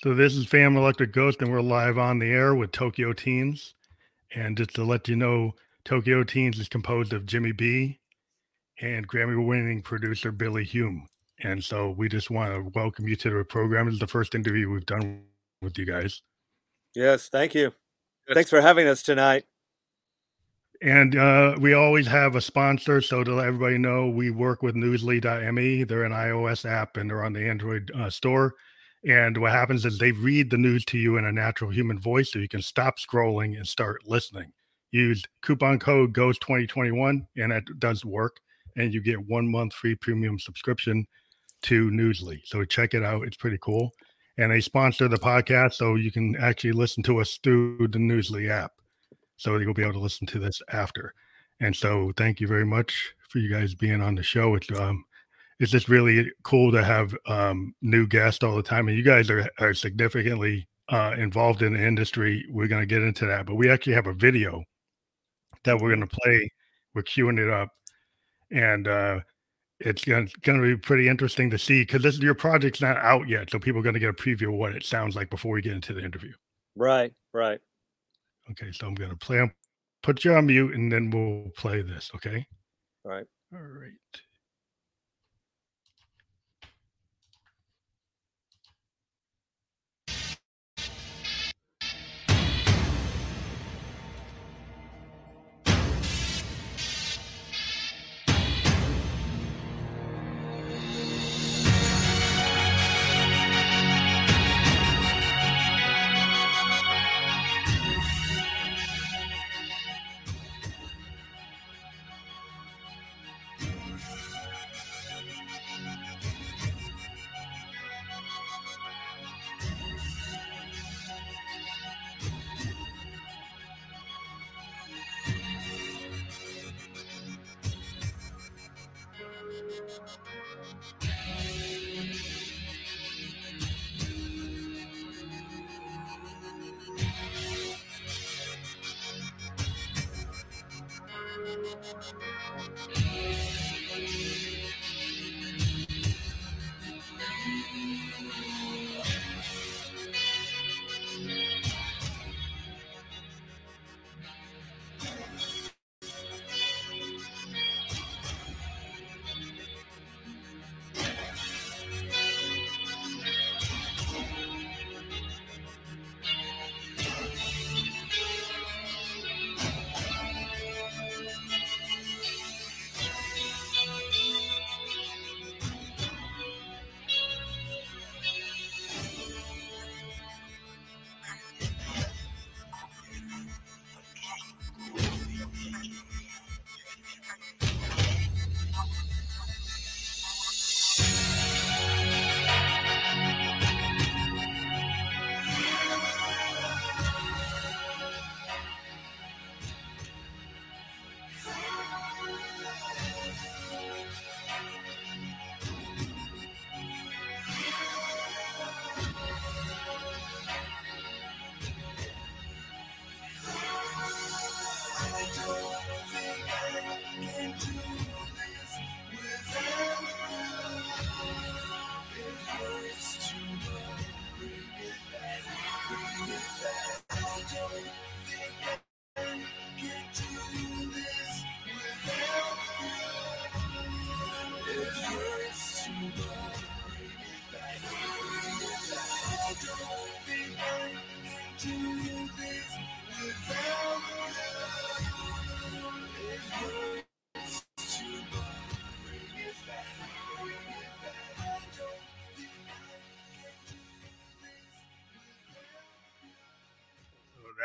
So this is Phantom Electric Ghost, and we're live on the air with Tokyo Teens. And just to let you know, Tokyo Teens is composed of Jimmy B and Grammy-winning producer Billy Hume. And so we just want to welcome you to the program. This is the first interview we've done with you guys. Yes, thank you. Thanks for having us tonight. And uh, we always have a sponsor. So to let everybody know, we work with newsly.me. They're an iOS app and they're on the Android uh, store. And what happens is they read the news to you in a natural human voice so you can stop scrolling and start listening. Use coupon code GHOST2021 and that does work. And you get one month free premium subscription to Newsly. So check it out. It's pretty cool. And they sponsor the podcast so you can actually listen to us through the Newsly app. So you'll be able to listen to this after. And so thank you very much for you guys being on the show. It's um it's just really cool to have um, new guests all the time. And you guys are, are significantly uh, involved in the industry. We're going to get into that, but we actually have a video that we're going to play. We're queuing it up, and uh, it's going to be pretty interesting to see because this your project's not out yet, so people are going to get a preview of what it sounds like before we get into the interview. Right, right. Okay, so I'm going to play. Put you on mute, and then we'll play this. Okay. All right. All right.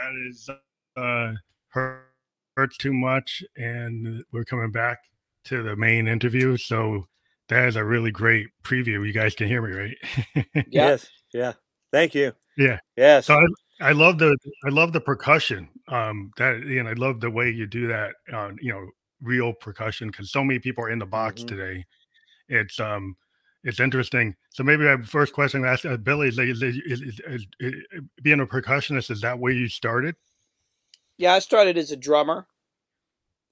That is uh, hurt, hurts too much, and we're coming back to the main interview. So that is a really great preview. You guys can hear me, right? yes. Yeah. Thank you. Yeah. Yes. So I, I love the I love the percussion. Um, that and I love the way you do that. Uh, you know, real percussion because so many people are in the box mm-hmm. today. It's um it's interesting. So maybe my first question I ask uh, Billy is, is, is, is, being a percussionist. Is that where you started? Yeah, I started as a drummer.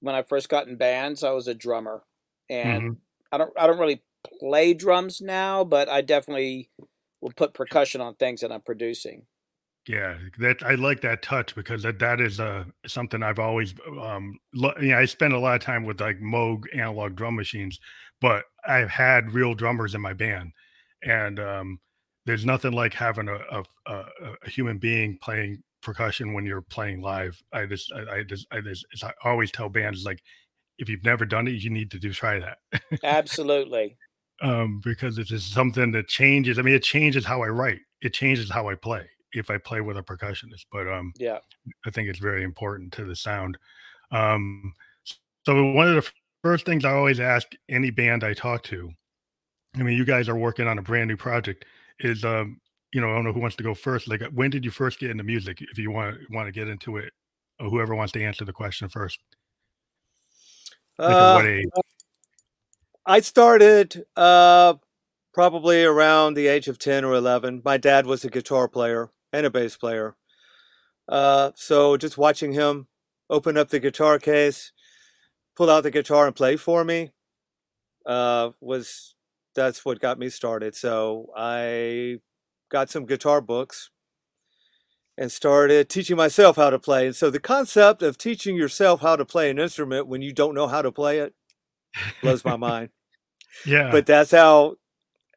When I first got in bands, I was a drummer, and mm-hmm. I don't I don't really play drums now, but I definitely will put percussion on things that I'm producing. Yeah, that I like that touch because that that is uh something I've always um lo- yeah I spend a lot of time with like Moog analog drum machines, but I've had real drummers in my band, and um there's nothing like having a a, a, a human being playing percussion when you're playing live. I just I, I just I just I always tell bands like if you've never done it, you need to do try that. Absolutely. um, because it is just something that changes. I mean, it changes how I write. It changes how I play if I play with a percussionist. But um, yeah, I think it's very important to the sound. Um, so one of the first things I always ask any band I talk to, I mean, you guys are working on a brand new project, is um, you know, I don't know who wants to go first. Like, when did you first get into music? If you want want to get into it, or whoever wants to answer the question first. Like uh, what age? I started uh, probably around the age of 10 or 11. My dad was a guitar player and a bass player. Uh, so just watching him open up the guitar case, pull out the guitar and play for me uh, was that's what got me started. So I got some guitar books and started teaching myself how to play. And so the concept of teaching yourself how to play an instrument when you don't know how to play it blows my mind. Yeah. But that's how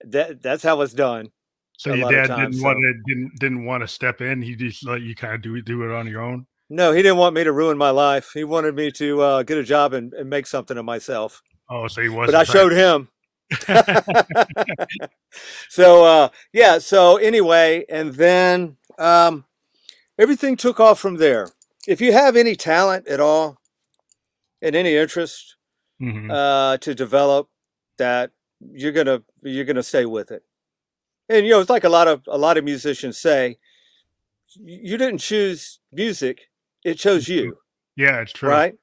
that that's how it's done. So your dad didn't so. want to didn't didn't want to step in. He just let you kind of do do it on your own. No, he didn't want me to ruin my life. He wanted me to uh, get a job and, and, make something of myself. Oh, so he was. But I showed him. so uh, yeah. So anyway, and then um, everything took off from there. If you have any talent at all and any interest mm-hmm. uh, to develop that, you're gonna you're gonna stay with it. And you know, it's like a lot of a lot of musicians say, you didn't choose music; it chose you. Yeah, it's true. Right.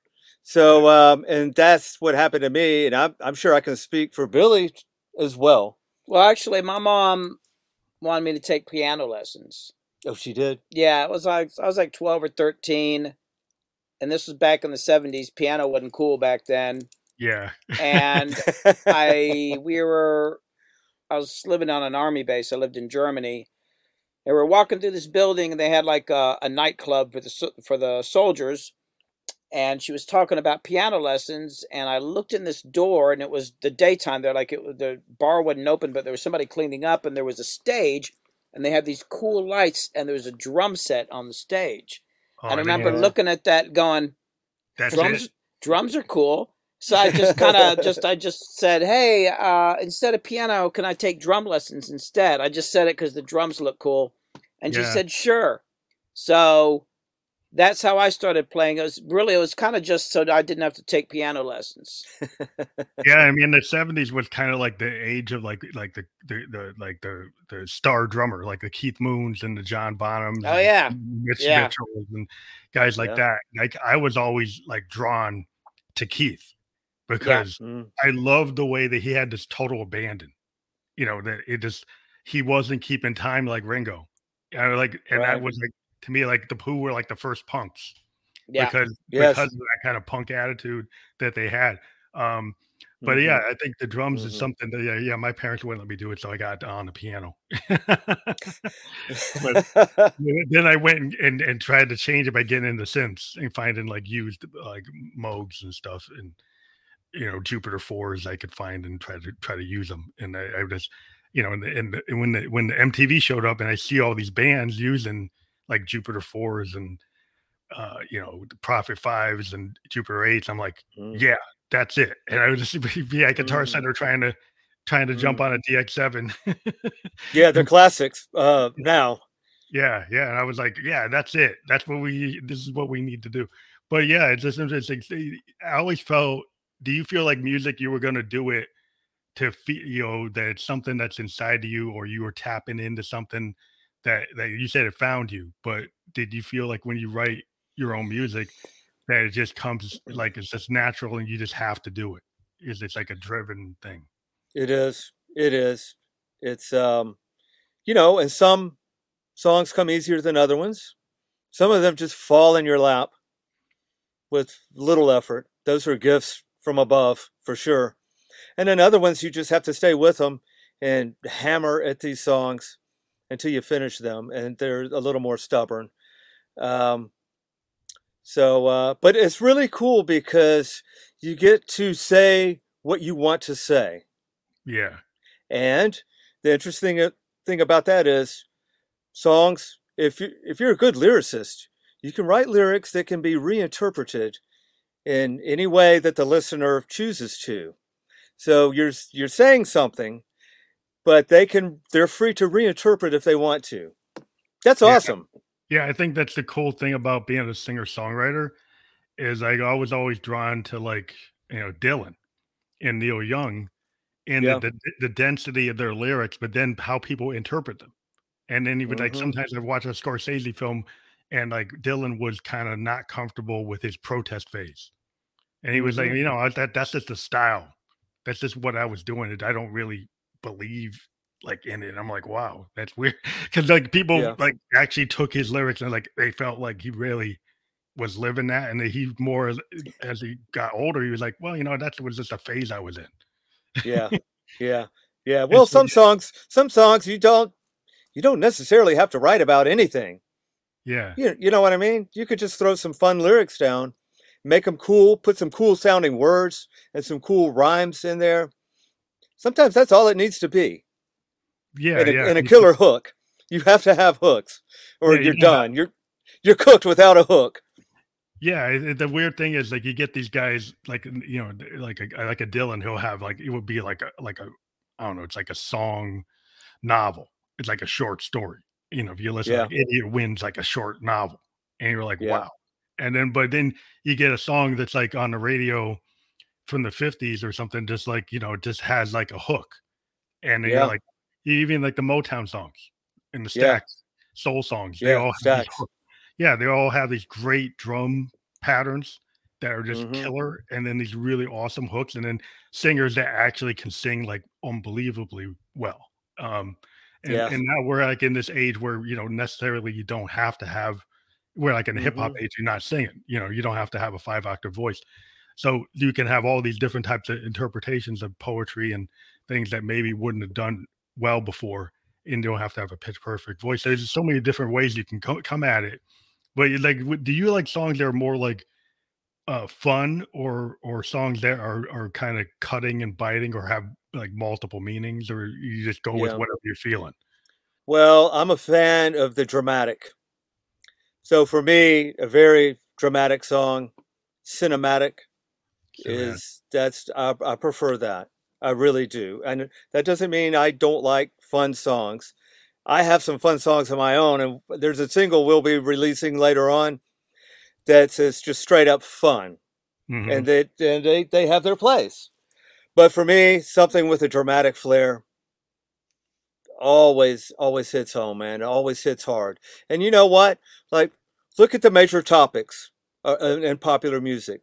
So, um, and that's what happened to me, and I'm I'm sure I can speak for Billy as well. Well, actually, my mom wanted me to take piano lessons. Oh, she did. Yeah, it was like I was like twelve or thirteen, and this was back in the seventies. Piano wasn't cool back then. Yeah. and I we were I was living on an army base. I lived in Germany. And we were walking through this building, and they had like a, a nightclub for the for the soldiers. And she was talking about piano lessons, and I looked in this door, and it was the daytime. They're like it, the bar wasn't open, but there was somebody cleaning up, and there was a stage, and they had these cool lights, and there was a drum set on the stage. Oh, and I remember looking at that, going, That's "Drums, it. drums are cool." So I just kind of just I just said, "Hey, uh, instead of piano, can I take drum lessons instead?" I just said it because the drums look cool, and yeah. she said, "Sure." So that's how I started playing. It was really it was kind of just so I didn't have to take piano lessons. yeah, I mean the seventies was kind of like the age of like like the, the, the like the the star drummer, like the Keith Moons and the John Bonhams. Oh yeah, Mitch yeah. Mitchells and guys like yeah. that. Like I was always like drawn to Keith because yeah. mm. I loved the way that he had this total abandon. You know, that it just he wasn't keeping time like Ringo. And like and right. that was like to me like the Who were like the first punks. Yeah. Because yes. because of that kind of punk attitude that they had. Um but mm-hmm. yeah, I think the drums mm-hmm. is something that yeah, yeah, my parents wouldn't let me do it, so I got on the piano. but then I went and, and, and tried to change it by getting into synths and finding like used like Moogs and stuff and you know Jupiter fours I could find and try to try to use them. And I, I just you know and, the, and, the, and when the when the MTV showed up and I see all these bands using like Jupiter fours and uh, you know the Prophet fives and Jupiter eights, I'm like, mm. yeah, that's it. And I was just be at Guitar mm. Center trying to trying to mm. jump on a DX7. yeah, they're classics uh, now. Yeah, yeah, and I was like, yeah, that's it. That's what we. This is what we need to do. But yeah, it's just interesting. I always felt do you feel like music you were going to do it to feel you know that it's something that's inside of you or you were tapping into something that that you said it found you but did you feel like when you write your own music that it just comes like it's just natural and you just have to do it? Is it like a driven thing? It is. It is. It's um you know and some songs come easier than other ones. Some of them just fall in your lap with little effort. Those are gifts from above for sure. And then other ones you just have to stay with them and hammer at these songs until you finish them, and they're a little more stubborn. Um, so, uh, but it's really cool because you get to say what you want to say. Yeah. And the interesting uh, thing about that is songs, if you if you're a good lyricist, you can write lyrics that can be reinterpreted in any way that the listener chooses to. So you're you're saying something, but they can they're free to reinterpret if they want to. That's awesome. Yeah, I think that's the cool thing about being a singer songwriter is I was always drawn to like you know Dylan and Neil Young and yeah. the, the, the density of their lyrics, but then how people interpret them. And then even mm-hmm. like sometimes I've watched a Scorsese film and like Dylan was kind of not comfortable with his protest phase. And he was mm-hmm. like, you know, that that's just the style. That's just what I was doing. It I don't really believe like in it. I'm like, wow, that's weird. Cause like people yeah. like actually took his lyrics and like they felt like he really was living that. And he more as he got older, he was like, well, you know, that was just a phase I was in. yeah. Yeah. Yeah. Well, so, some songs, some songs you don't you don't necessarily have to write about anything. Yeah. You, you know what I mean? You could just throw some fun lyrics down, make them cool, put some cool sounding words and some cool rhymes in there. Sometimes that's all it needs to be. Yeah. And a, yeah. and a killer hook. You have to have hooks or yeah, you're done. You're you're cooked without a hook. Yeah, the weird thing is like you get these guys like you know like a like a Dylan he'll have like it would be like a like a I don't know it's like a song novel it's like a short story. You know, if you listen, yeah. like Idiot Wind's like a short novel, and you're like, yeah. wow. And then, but then you get a song that's like on the radio from the 50s or something, just like, you know, just has like a hook. And yeah. like, even like the Motown songs and the Stax soul songs, they all have yeah, they all have these great drum patterns that are just mm-hmm. killer, and then these really awesome hooks, and then singers that actually can sing like unbelievably well. Um, and, yeah. and now we're like in this age where, you know, necessarily you don't have to have, we're like in the mm-hmm. hip hop age, you're not singing, you know, you don't have to have a five octave voice. So you can have all these different types of interpretations of poetry and things that maybe wouldn't have done well before. And you don't have to have a pitch perfect voice. There's so many different ways you can co- come at it. But like, do you like songs that are more like uh, fun or or songs that are are kind of cutting and biting or have like multiple meanings or you just go yeah. with whatever you're feeling? Well i'm a fan of the dramatic. So for me a very dramatic song cinematic. is that's I, I prefer that. I really do and that doesn't mean i don't like fun songs. I have some fun songs of my own and there's a single we'll be releasing later on that's just straight up fun, mm-hmm. and they and they they have their place. But for me, something with a dramatic flair always always hits home, man. It always hits hard. And you know what? Like, look at the major topics uh, in popular music: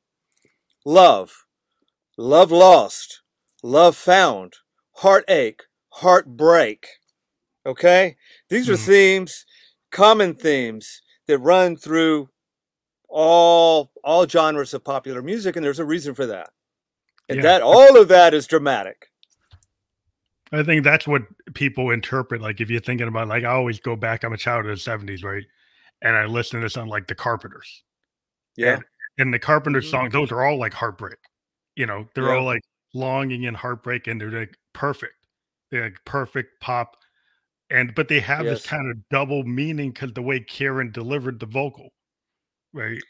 love, love lost, love found, heartache, heartbreak. Okay, these mm-hmm. are themes, common themes that run through all all genres of popular music, and there's a reason for that. And yeah. that all of that is dramatic. I think that's what people interpret. Like if you're thinking about, like I always go back. I'm a child of the '70s, right? And I listen to something like the Carpenters. Yeah. And, and the Carpenters mm-hmm. songs, those are all like heartbreak. You know, they're yeah. all like longing and heartbreak, and they're like perfect. They're like perfect pop, and but they have yes. this kind of double meaning because the way Karen delivered the vocal right?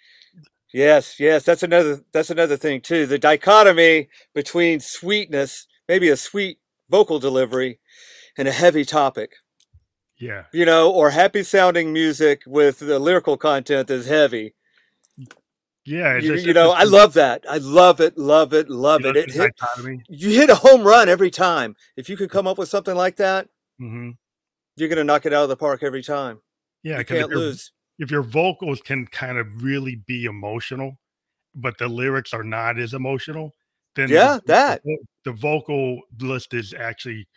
Yes, yes, that's another that's another thing too. The dichotomy between sweetness, maybe a sweet vocal delivery, and a heavy topic. Yeah. You know, or happy sounding music with the lyrical content is heavy. Yeah, you, just, you know, I love that. I love it, love it, love it. it hit, you hit a home run every time. If you could come up with something like that, mm-hmm. you're going to knock it out of the park every time. Yeah, you can't lose if your vocals can kind of really be emotional, but the lyrics are not as emotional, then yeah, the, that the, the, vocal list is actually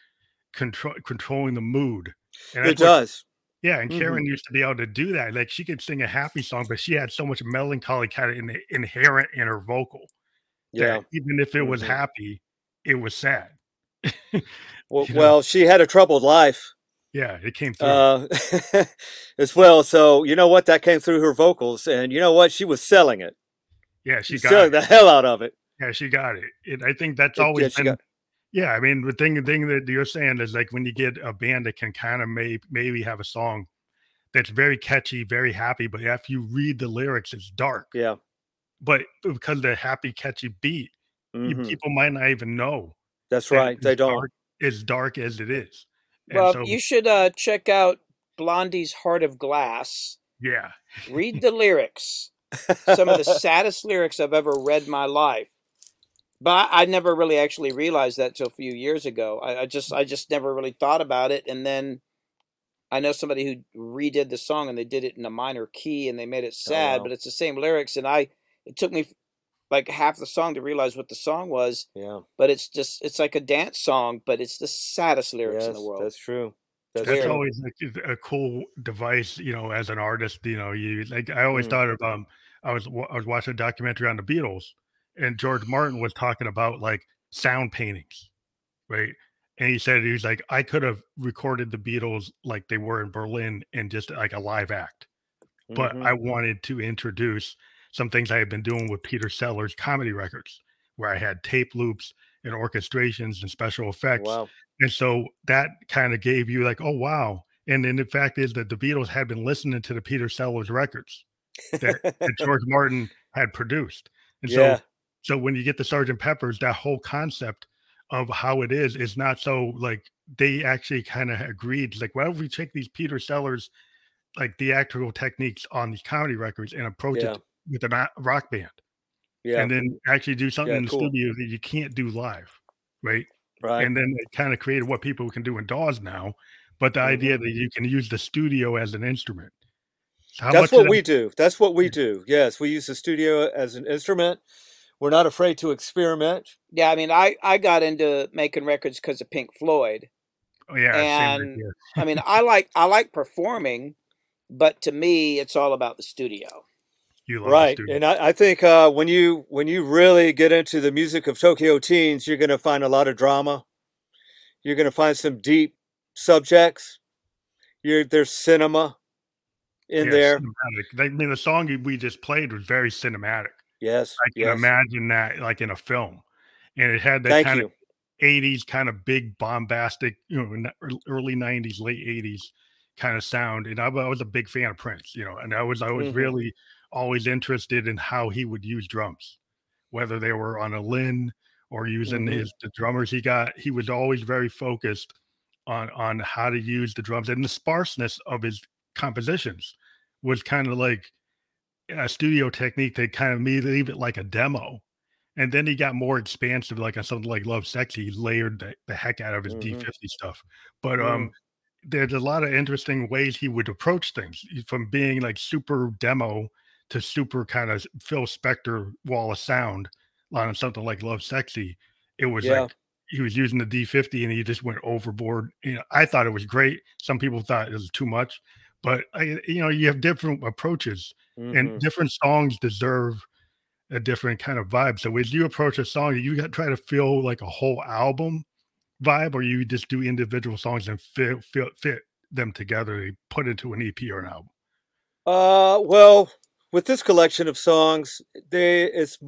control controlling the mood. And it does. What, yeah, and Karen mm-hmm. used to be able to do that. Like she could sing a happy song, but she had so much melancholy kind of in, inherent in her vocal. Yeah. even if it mm-hmm. was happy, it was sad. well, well, she had a troubled life. Yeah, it came through uh, as well. So you know what? That came through her vocals, and you know what? She was selling it. Yeah, she She's got the hell out of it. Yeah, she got it. it I think that's always yeah, been. Yeah, I mean the thing the thing that you're saying is like when you get a band that can kind of may, maybe have a song that's very catchy, very happy, but if you read the lyrics, it's dark. Yeah. But because the happy, catchy beat, you, Mhm. people might not even know That's that right. They don't. dark, as dark as it is. And Well, so, you should uh, check out Blondie's Heart of Glass. yeah, Read the lyrics. Some of the saddest lyrics I've ever read in my life. But I, I never really actually realized that till a few years ago. I, I just I just never really thought about it. And then I know somebody who redid the song and they did it in a minor key and they made it sad, wow. but it's the same lyrics. And I it took me like half the song to realize what the song was. Yeah. But it's just it's like a dance song, but it's the saddest lyrics Yes, in the world. that's true. That's, that's true. always like a cool device, you know, as an artist. You know, you like I always Mm. thought of um, I was I was watching a documentary on the Beatles, and George Martin was talking about like sound paintings, right? And he said he was like, I could have recorded the Beatles like they were in Berlin and just like a live act, but Mhm. I wanted to introduce some things I had been doing with Peter Sellers comedy records, where I had tape loops and orchestrations and special effects. wow. And so that kind of gave you like, oh wow. And then the fact is that the Beatles had been listening to the Peter Sellers records that, that George Martin had produced. And Yeah. so so when you get the Sergeant Peppers, that whole concept of how it is is not so like they actually kind of agreed, like, why don't we take these Peter Sellers like theatrical techniques on these comedy records and approach Yeah. it with a rock band yeah. and then actually do something Yeah, in the cool. studio that you can't do live, right? right. and then it kind of created what people can do in DAWs now. But the idea Mm-hmm. that you can use the studio as an instrument. So how That's much what that- we do. That's what we do. Yes, we use the studio as an instrument. We're not afraid to experiment. Yeah, I mean, I I got into making records because of Pink Floyd. Oh, yeah, and- I mean, I like I like performing, but to me, it's all about the studio. You love right. And I, I think uh, when you when you really get into the music of Tokyo Teens, you're going to find a lot of drama. You're going to find some deep subjects. You're, there's cinema in Yeah, there. cinematic. I mean, the song we just played was very cinematic. Yes. I can yes. imagine that like in a film, and it had that Thank kind you. of '80s kind of big bombastic, you know, early '90s, late '80s kind of sound. And I, I was a big fan of Prince, you know, and I was I was Mhm. really always interested in how he would use drums, whether they were on a Linn or using Mhm. his the drummers he got. He was always very focused on on how to use the drums and the sparseness of his compositions was kind of like a studio technique that kind of made leave it like a demo. And then he got more expansive, like on something like Lovesexy, he layered the, the heck out of his Mhm. D50 stuff. But Mm. um there's a lot of interesting ways he would approach things from being like super demo to super kind of Phil Spector wall of sound on something like Lovesexy. It was Yeah. like he was using the D50 and he just went overboard. You know, I thought it was great. Some people thought it was too much, but I, you know, you have different approaches Mhm. and different songs deserve a different kind of vibe. So as you approach a song, you got to try to feel like a whole album vibe, or you just do individual songs and fit fit, fit them together, to put into an EP or an album. Uh, well, with this collection of songs, they it's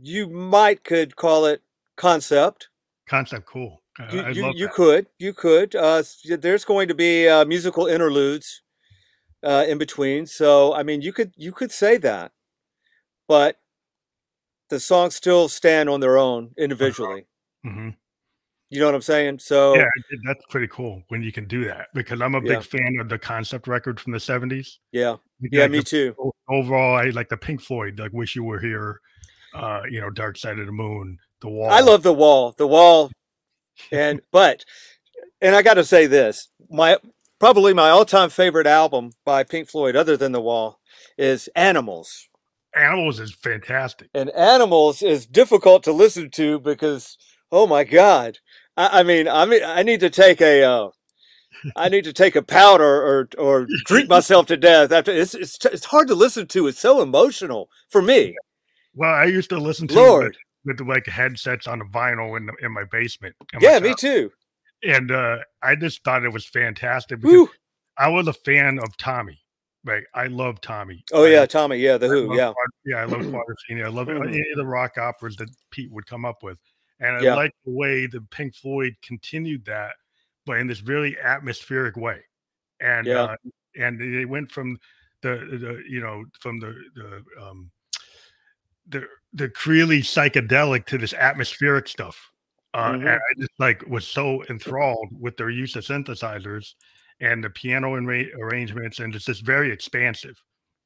you might could call it concept. Concept cool. You you, you could you could. Uh, there's going to be uh, musical interludes uh, in between, so I mean you could you could say that, but the songs still stand on their own individually. Mhm. You know what I'm saying? So Yeah, that's pretty cool when you can do that because I'm a big Yeah. fan of the concept record from the 70s. yeah, Like, yeah, like me the- too. overall, I like the Pink Floyd, like "Wish You Were Here," uh, you know, "Dark Side of the Moon," "The Wall." I love the wall, the wall, and but, and I got to say this: my probably my all-time favorite album by Pink Floyd, other than the wall, is Animals. Animals is fantastic. And Animals is difficult to listen to because, oh my God, I, I mean, I mean, I need to take a. Uh, I need to take a powder or or drink myself to death. After it's it's it's hard to listen to. It's so emotional for me. Well, I used to listen to it Lord, with, with like headsets on a vinyl in the, in my basement. in my yeah, me too. and uh, I just thought it was fantastic because Woo! I was a fan of Tommy. Right, I love Tommy. Oh yeah, Tommy. Yeah, the I Who. Yeah, yeah, I love Quadrophenia. I love mm-hmm. any of the rock operas that Pete would come up with, and I yeah. like the way the Pink Floyd continued that, but in this really atmospheric way, and yeah. uh, and they went from the, the you know from the the um the the really psychedelic to this atmospheric stuff. Uh, mm-hmm. And I just like was so enthralled with their use of synthesizers and the piano arrangements, and it's just very expansive.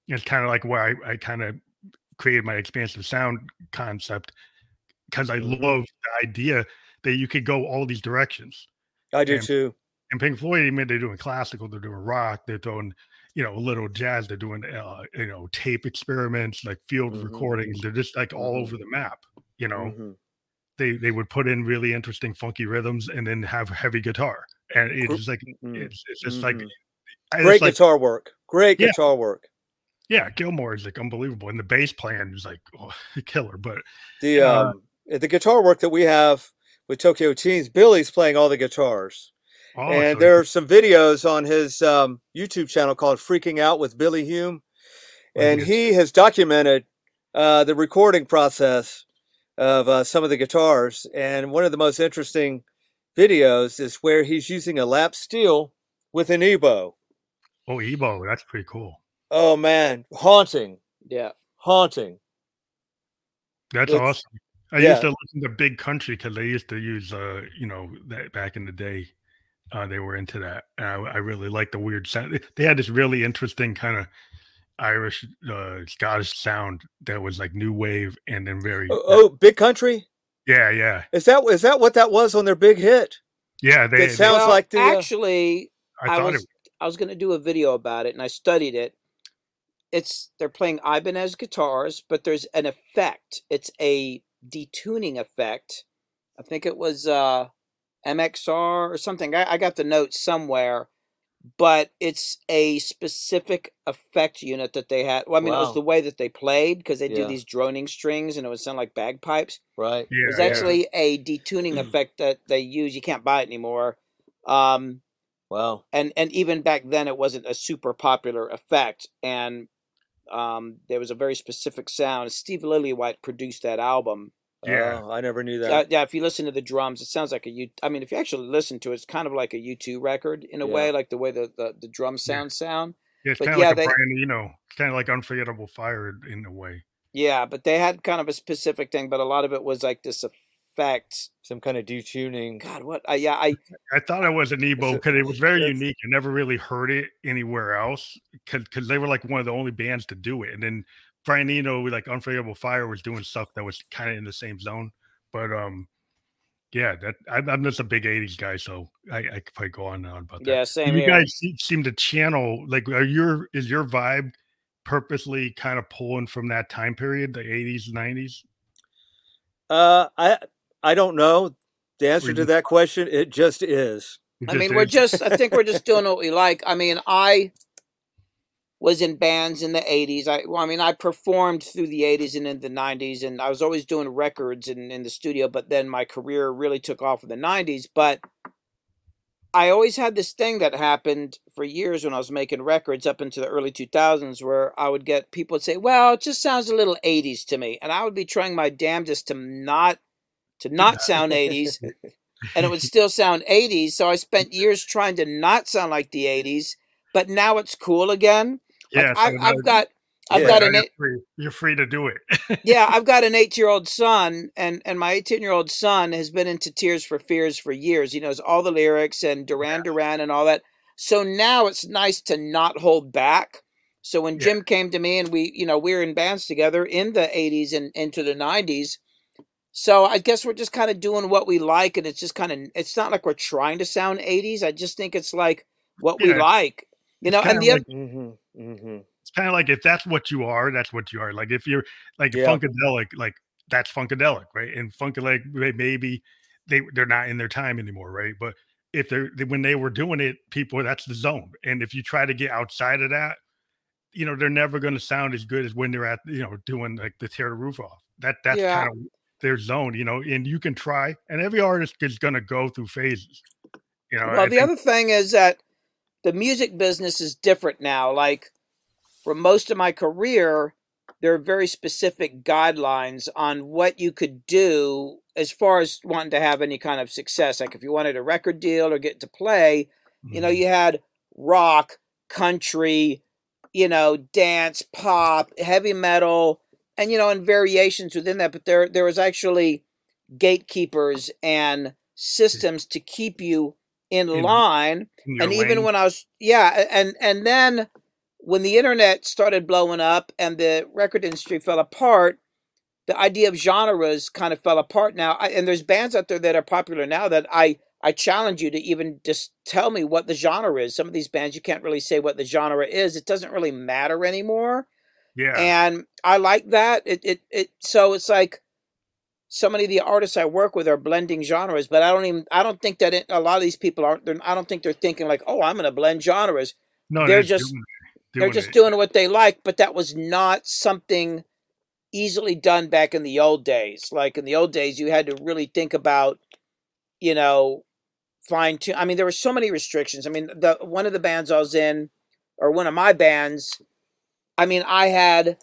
It's kind of like where I, I kind of created my expansive sound concept because I mm-hmm. love the idea that you could go all these directions. I do and, too. And Pink Floyd, I mean, they're doing classical, they're doing rock, they're throwing, you know, a little jazz, they're doing, uh, you know, tape experiments, like field mm-hmm. recordings. They're just like all mm-hmm. over the map, you know. Mm-hmm. They, they would put in really interesting funky rhythms and then have heavy guitar and it's just like mm-hmm. it's, it's just like mm-hmm. great like, guitar work great yeah. guitar work yeah Gilmour is like unbelievable and the bass playing is like oh, killer but the uh, um, the guitar work that we have with tokyo teens billy's playing all the guitars Oh, and there are some videos on his um, YouTube channel called "Freaking Out with Billy Hume," and he has documented uh, the recording process of uh, some of the guitars. And one of the most interesting videos is where he's using a lap steel with an EBow. Oh, EBow, that's pretty cool. Oh man, haunting. Yeah, haunting. That's it's, awesome. I yeah. used to listen to Big Country because they used to use, uh, you know, that back in the day. Uh, they were into that. I, I, really like the weird sound. They had this really interesting kind of Irish, uh, Scottish sound that was like new wave and then very. Oh, oh, big country. Yeah, yeah. Is that is that what that was on their big hit? Yeah, they, it sounds well, like the, uh, actually. I, I was it... I was going to do a video about it, and I studied it. It's they're playing Ibanez guitars, but there's an effect. It's a detuning effect. I think it was uh, MXR or something. I, I got the note somewhere, but it's a specific effect unit that they had. Well, I mean, wow. it was the way that they played because they yeah. do these droning strings and it would sound like bagpipes. Right. Yeah, it was actually yeah. a detuning effect that they use. You can't buy it anymore. Um, wow. And and even back then, it wasn't a super popular effect, and um, there was a very specific sound. Steve Lillywhite produced that album yeah, oh, I never knew that. Uh, yeah, if you listen to the drums, it sounds like a U. I mean, if you actually listen to it, it's kind of like a U2 record in a yeah. way, like the way the the, the drum sounds yeah. sound. Yeah, it's kind of yeah, like a brand, you know, kind of like unforgettable fire in a way. Yeah, but they had kind of a specific thing, but a lot of it was like this effect, some kind of detuning. God, what? Uh, yeah, I I thought it was an EBow because it was very unique. I never really heard it anywhere else because they were like one of the only bands to do it, and then Brian Eno, like Unforgettable Fire, was doing stuff that was kind of in the same zone. But um, yeah, that I, am just a big '80s guy, so I, I could probably go on and on about that. Yeah, same. You here. guys seem to channel like are your is your vibe purposely kind of pulling from that time period, the '80s, '90s? Uh, I I don't know the answer to that question. It just is. It just I mean, is. we're just. I think we're just doing what we like. I mean, I was in bands in the 80s. I well, I mean, I performed through the 80s and in the 90s, and I was always doing records in, in the studio, but then my career really took off in the 90s. But I always had this thing that happened for years when I was making records up into the early 2000s where I would get people would say, well, it just sounds a little 80s to me. And I would be trying my damnedest to not to not sound 80s and it would still sound 80s. So I spent years trying to not sound like the 80s, but now it's cool again. Yeah, like so I've, I've, got I've yeah, got an eight, free. you're free to do it. yeah, I've got an eight year old son, and and my eighteen year old son has been into Tears for Fears for years. He knows all the lyrics and Duran yeah. Duran and all that. So now it's nice to not hold back. So when yeah. Jim came to me and we, you know, we were in bands together in the '80s and into the '90s. So I guess we're just kind of doing what we like, and it's just kind of it's not like we're trying to sound '80s. I just think it's like what we like, you know. And the like, mm-hmm Mm-hmm. It's kind of like if that's what you are, that's what you are. Like if you're like yeah. funkadelic, like that's funkadelic, right? And funkadelic, maybe they they're not in their time anymore, right? But if they're when they were doing it, people that's the zone. And if you try to get outside of that, you know they're never going to sound as good as when they're at you know doing like the tear the roof off. That that's yeah. kind of their zone, you know. And you can try, and every artist is going to go through phases. You know, well, I the think- other thing is that the music business is different now. Like for most of my career, there are very specific guidelines on what you could do as far as wanting to have any kind of success. Like if you wanted a record deal or get to play, mm-hmm. you know, mm-hmm. you had rock, country, you know, dance, pop, heavy metal, and you know, and variations within that. But there there was actually gatekeepers and systems to keep you in, in line. In and lane. even when I was yeah, and and then when the internet started blowing up and the record industry fell apart, the idea of genres kind of fell apart now. I, and there's bands out there that are popular now that I I challenge you to even just tell me what the genre is. Some of these bands you can't really say what the genre is. It doesn't really matter anymore. Yeah. And I like that. It it it so it's like so many of the artists I work with are blending genres, but I don't even I don't think that it, a lot of these people aren't I don't think they're thinking like, "Oh, I'm going to blend genres." No, they're, they're just they're just it. doing what they like, but that was not something easily done back in the old days. Like in the old days, you had to really think about, you know, fine tune. I mean, there were so many restrictions. I mean, the one of the bands I was in, or one of my bands, I mean, I had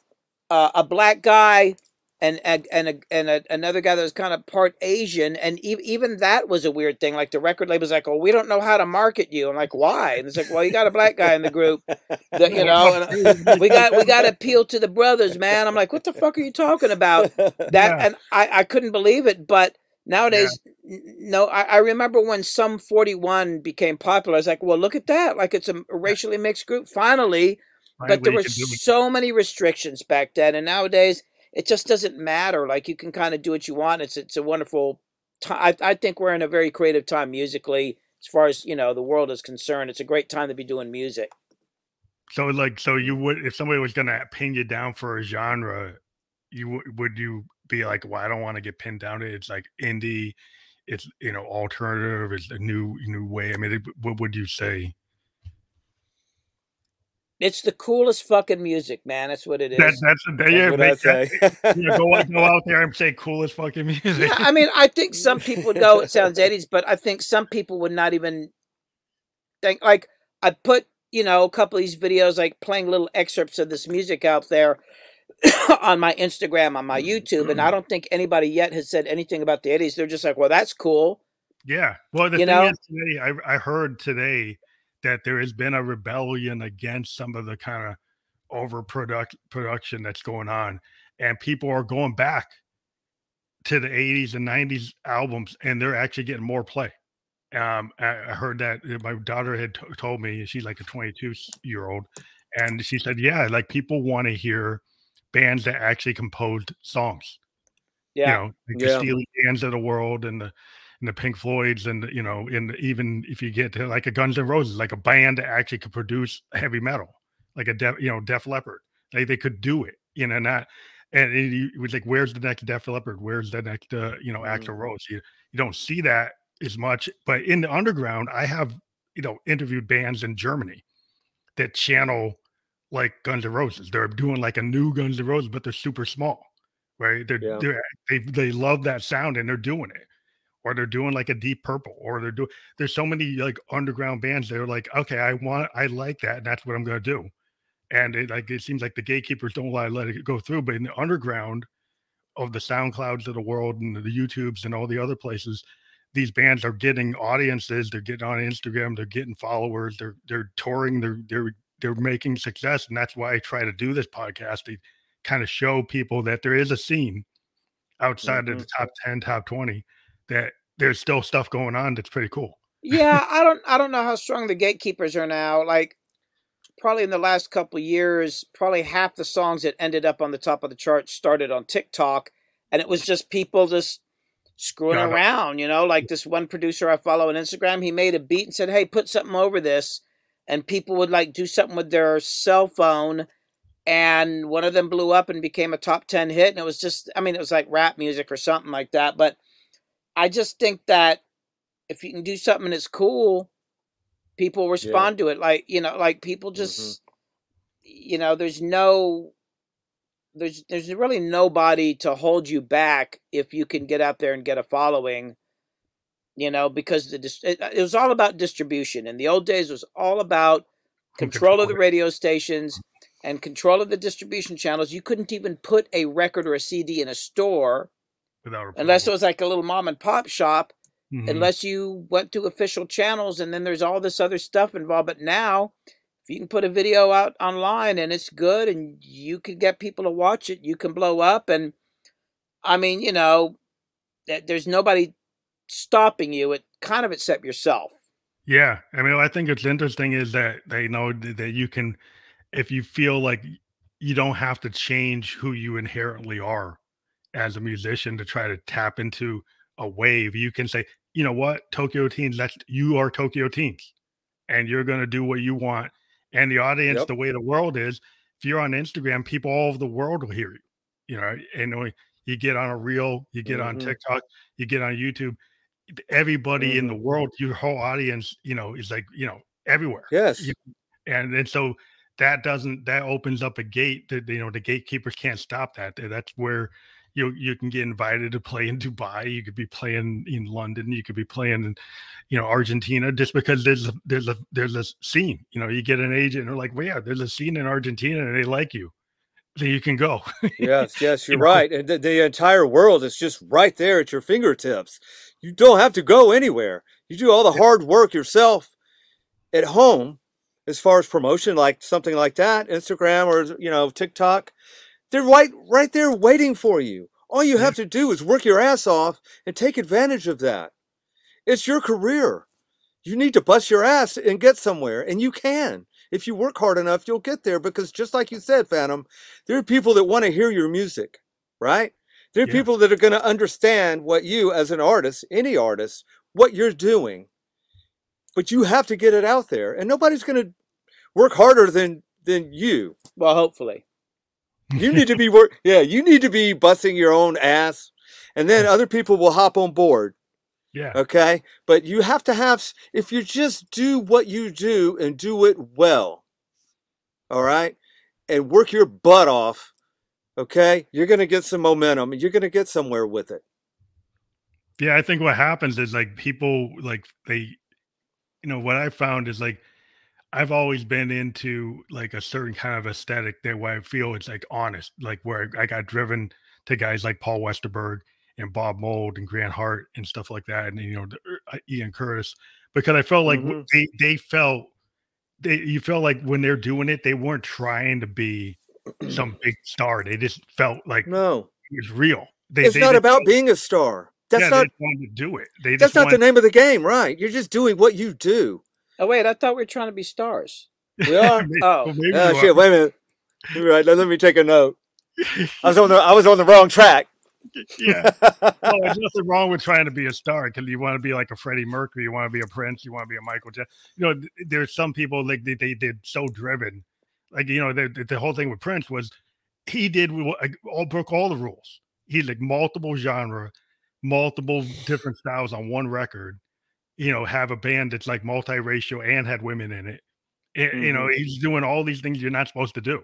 uh, a black guy and and and, a, and a, another guy that was kind of part Asian, and e- even that was a weird thing. Like the record label's like, "Well, we don't know how to market you." I'm like, "Why?" And it's like, "Well, you got a black guy in the group, that, you know, we got we got to appeal to the brothers, man." I'm like, "What the fuck are you talking about?" That yeah. and I I couldn't believe it, but nowadays, yeah. no, I, I remember when Sum 41 became popular. I was like, "Well, look at that! Like it's a racially mixed group finally." But there were so many restrictions back then, and nowadays it just doesn't matter. Like you can kind of do what you want. It's it's a wonderful. time. I I think we're in a very creative time musically, as far as you know the world is concerned. It's a great time to be doing music. So like so you would if somebody was gonna pin you down for a genre, you would you be like, well, I don't want to get pinned down to it. It's like indie, it's you know alternative, it's a new new way. I mean, what would you say? It's the coolest fucking music, man. That's what it is. That, that's the yeah, what I say. yeah, go, go out there and say coolest fucking music. Yeah, I mean, I think some people would go, it sounds 80s, but I think some people would not even think, like, I put, you know, a couple of these videos, like playing little excerpts of this music out there on my Instagram, on my YouTube, and I don't think anybody yet has said anything about the 80s. They're just like, well, that's cool. Yeah. Well, the you thing know? is, today, I, I heard today that there has been a rebellion against some of the kind of over production that's going on and people are going back to the 80s and 90s albums and they're actually getting more play um, I, heard that uh, my daughter had t- told me she's like a 22 year old and she said yeah like people want to hear bands that actually composed songs yeah you know like yeah. the Steely Dans of the world and the and the Pink Floyds and you know, and even if you get to like a Guns N' Roses, like a band that actually could produce heavy metal, like a Def, you know, Def Leppard, like they could do it, you know, not and it, was like, where's the next Def Leppard? Where's the next, uh, you know, Axl mm. Rose? You you don't see that as much, but in the underground, I have you know interviewed bands in Germany that channel like Guns N' Roses. They're doing like a new Guns N' Roses, but they're super small, right? They're, yeah. they're they they love that sound and they're doing it or they're doing like a deep purple or they're doing there's so many like underground bands they're like okay i want i like that and that's what i'm going to do and it like it seems like the gatekeepers don't let, let it go through but in the underground of the soundclouds of the world and the youtubes and all the other places these bands are getting audiences they're getting on instagram they're getting followers they're they're touring they're they're they're making success and that's why i try to do this podcast to kind of show people that there is a scene outside mm-hmm. of the top 10 top 20 that there's still stuff going on that's pretty cool. yeah, I don't I don't know how strong the gatekeepers are now. Like probably in the last couple years, probably half the songs that ended up on the top of the chart started on TikTok and it was just people just screwing yeah, around, you know, like this one producer I follow on Instagram, he made a beat and said, "Hey, put something over this." And people would like do something with their cell phone and one of them blew up and became a top 10 hit and it was just I mean, it was like rap music or something like that, but I just think that if you can do something that's cool, people respond yeah. to it. Like you know, like people mm-hmm. just, mm-hmm. you know, there's no, there's there's really nobody to hold you back if you can get out there and get a following. you know, because the it, it was all about distribution. In the old days, it was all about control of the radio stations and control of the distribution channels. You couldn't even put a record or a CD in a store unless it was like a little mom and pop shop. Mm-hmm. Unless you went through official channels, and then there's all this other stuff involved. But now, if you can put a video out online and it's good, and you can get people to watch it, you can blow up. And I mean, you know, there's nobody stopping you. It kind of except yourself. Yeah, I mean, I think it's interesting is that they know that you can, if you feel like you don't have to change who you inherently are as a musician to try to tap into a wave. You can say, you know what, Tokyo Teens, that's you are Tokyo Teens, and you're going to do what you want. And the audience, yep. the way the world is, if you're on Instagram, people all over the world will hear you. You know, and you get on a reel, you get mm-hmm. on TikTok, you get on YouTube everybody mm-hmm. in the mm-hmm. world, your whole audience, you know, is like, you know, everywhere. Yes. You, and and so that doesn't that opens up a gate that you know the gatekeepers can't stop that. That's where you you can get invited to play in Dubai. You could be playing in London. You could be playing in, you know, Argentina. Just because there's a, there's a there's a scene. You know, you get an agent and they're like, well, yeah, there's a scene in Argentina and they like you then you can go. yes, yes, you're you right. And the, the, entire world is just right there at your fingertips. You don't have to go anywhere. You do all the hard work yourself at home as far as promotion, like something like that, Instagram or you know, TikTok. They're right right there waiting for you. All you mm-hmm. have to do is work your ass off and take advantage of that. It's your career. You need to bust your ass and get somewhere, and you can if you work hard enough, you'll get there because just like you said, Phantom, there are people that want to hear your music, right? There are yeah. people that are going to understand what you, as an artist, any artist, what you're doing. But you have to get it out there, and nobody's going to work harder than than you. Well, hopefully, you need to be work. Yeah, you need to be busting your own ass, and then other people will hop on board. Yeah. Okay. But you have to have, if you just do what you do and do it well, all right, and work your butt off, okay, you're going to get some momentum and you're going to get somewhere with it. Yeah. I think what happens is like people, like they, you know, what I found is like, I've always been into like a certain kind of aesthetic that where I feel it's like honest, like where I got driven to guys like Paul Westerberg and Bob Mould and Grant Hart and stuff like that, and you know er, Ian Curtis, because I felt like mm-hmm. they they felt they you felt like when they're doing it, they weren't trying to be some big star. They just felt like no, it was real. They, it's they, not about being a star. That's yeah, not wanted to do it. They that's not wanted, the name of the game, right? You're just doing what you do. Oh wait, I thought we were trying to be stars. We are. oh, well, oh shit! Wait a minute. Right, let, let me take a note. I was on the I was on the wrong track yeah. well, there's nothing wrong with trying to be a star because you want to be like a Freddie Mercury, you want to be a Prince, you want to be a Michael Jackson. You know, there's some people like they, they did so driven. Like, you know, the, the whole thing with Prince was he did all broke all the rules. He like multiple genre, multiple different styles on one record. You know, have a band that's like multiracial and had women in it. And, mm-hmm. You know, mm-hmm. he's doing all these things you're not supposed to do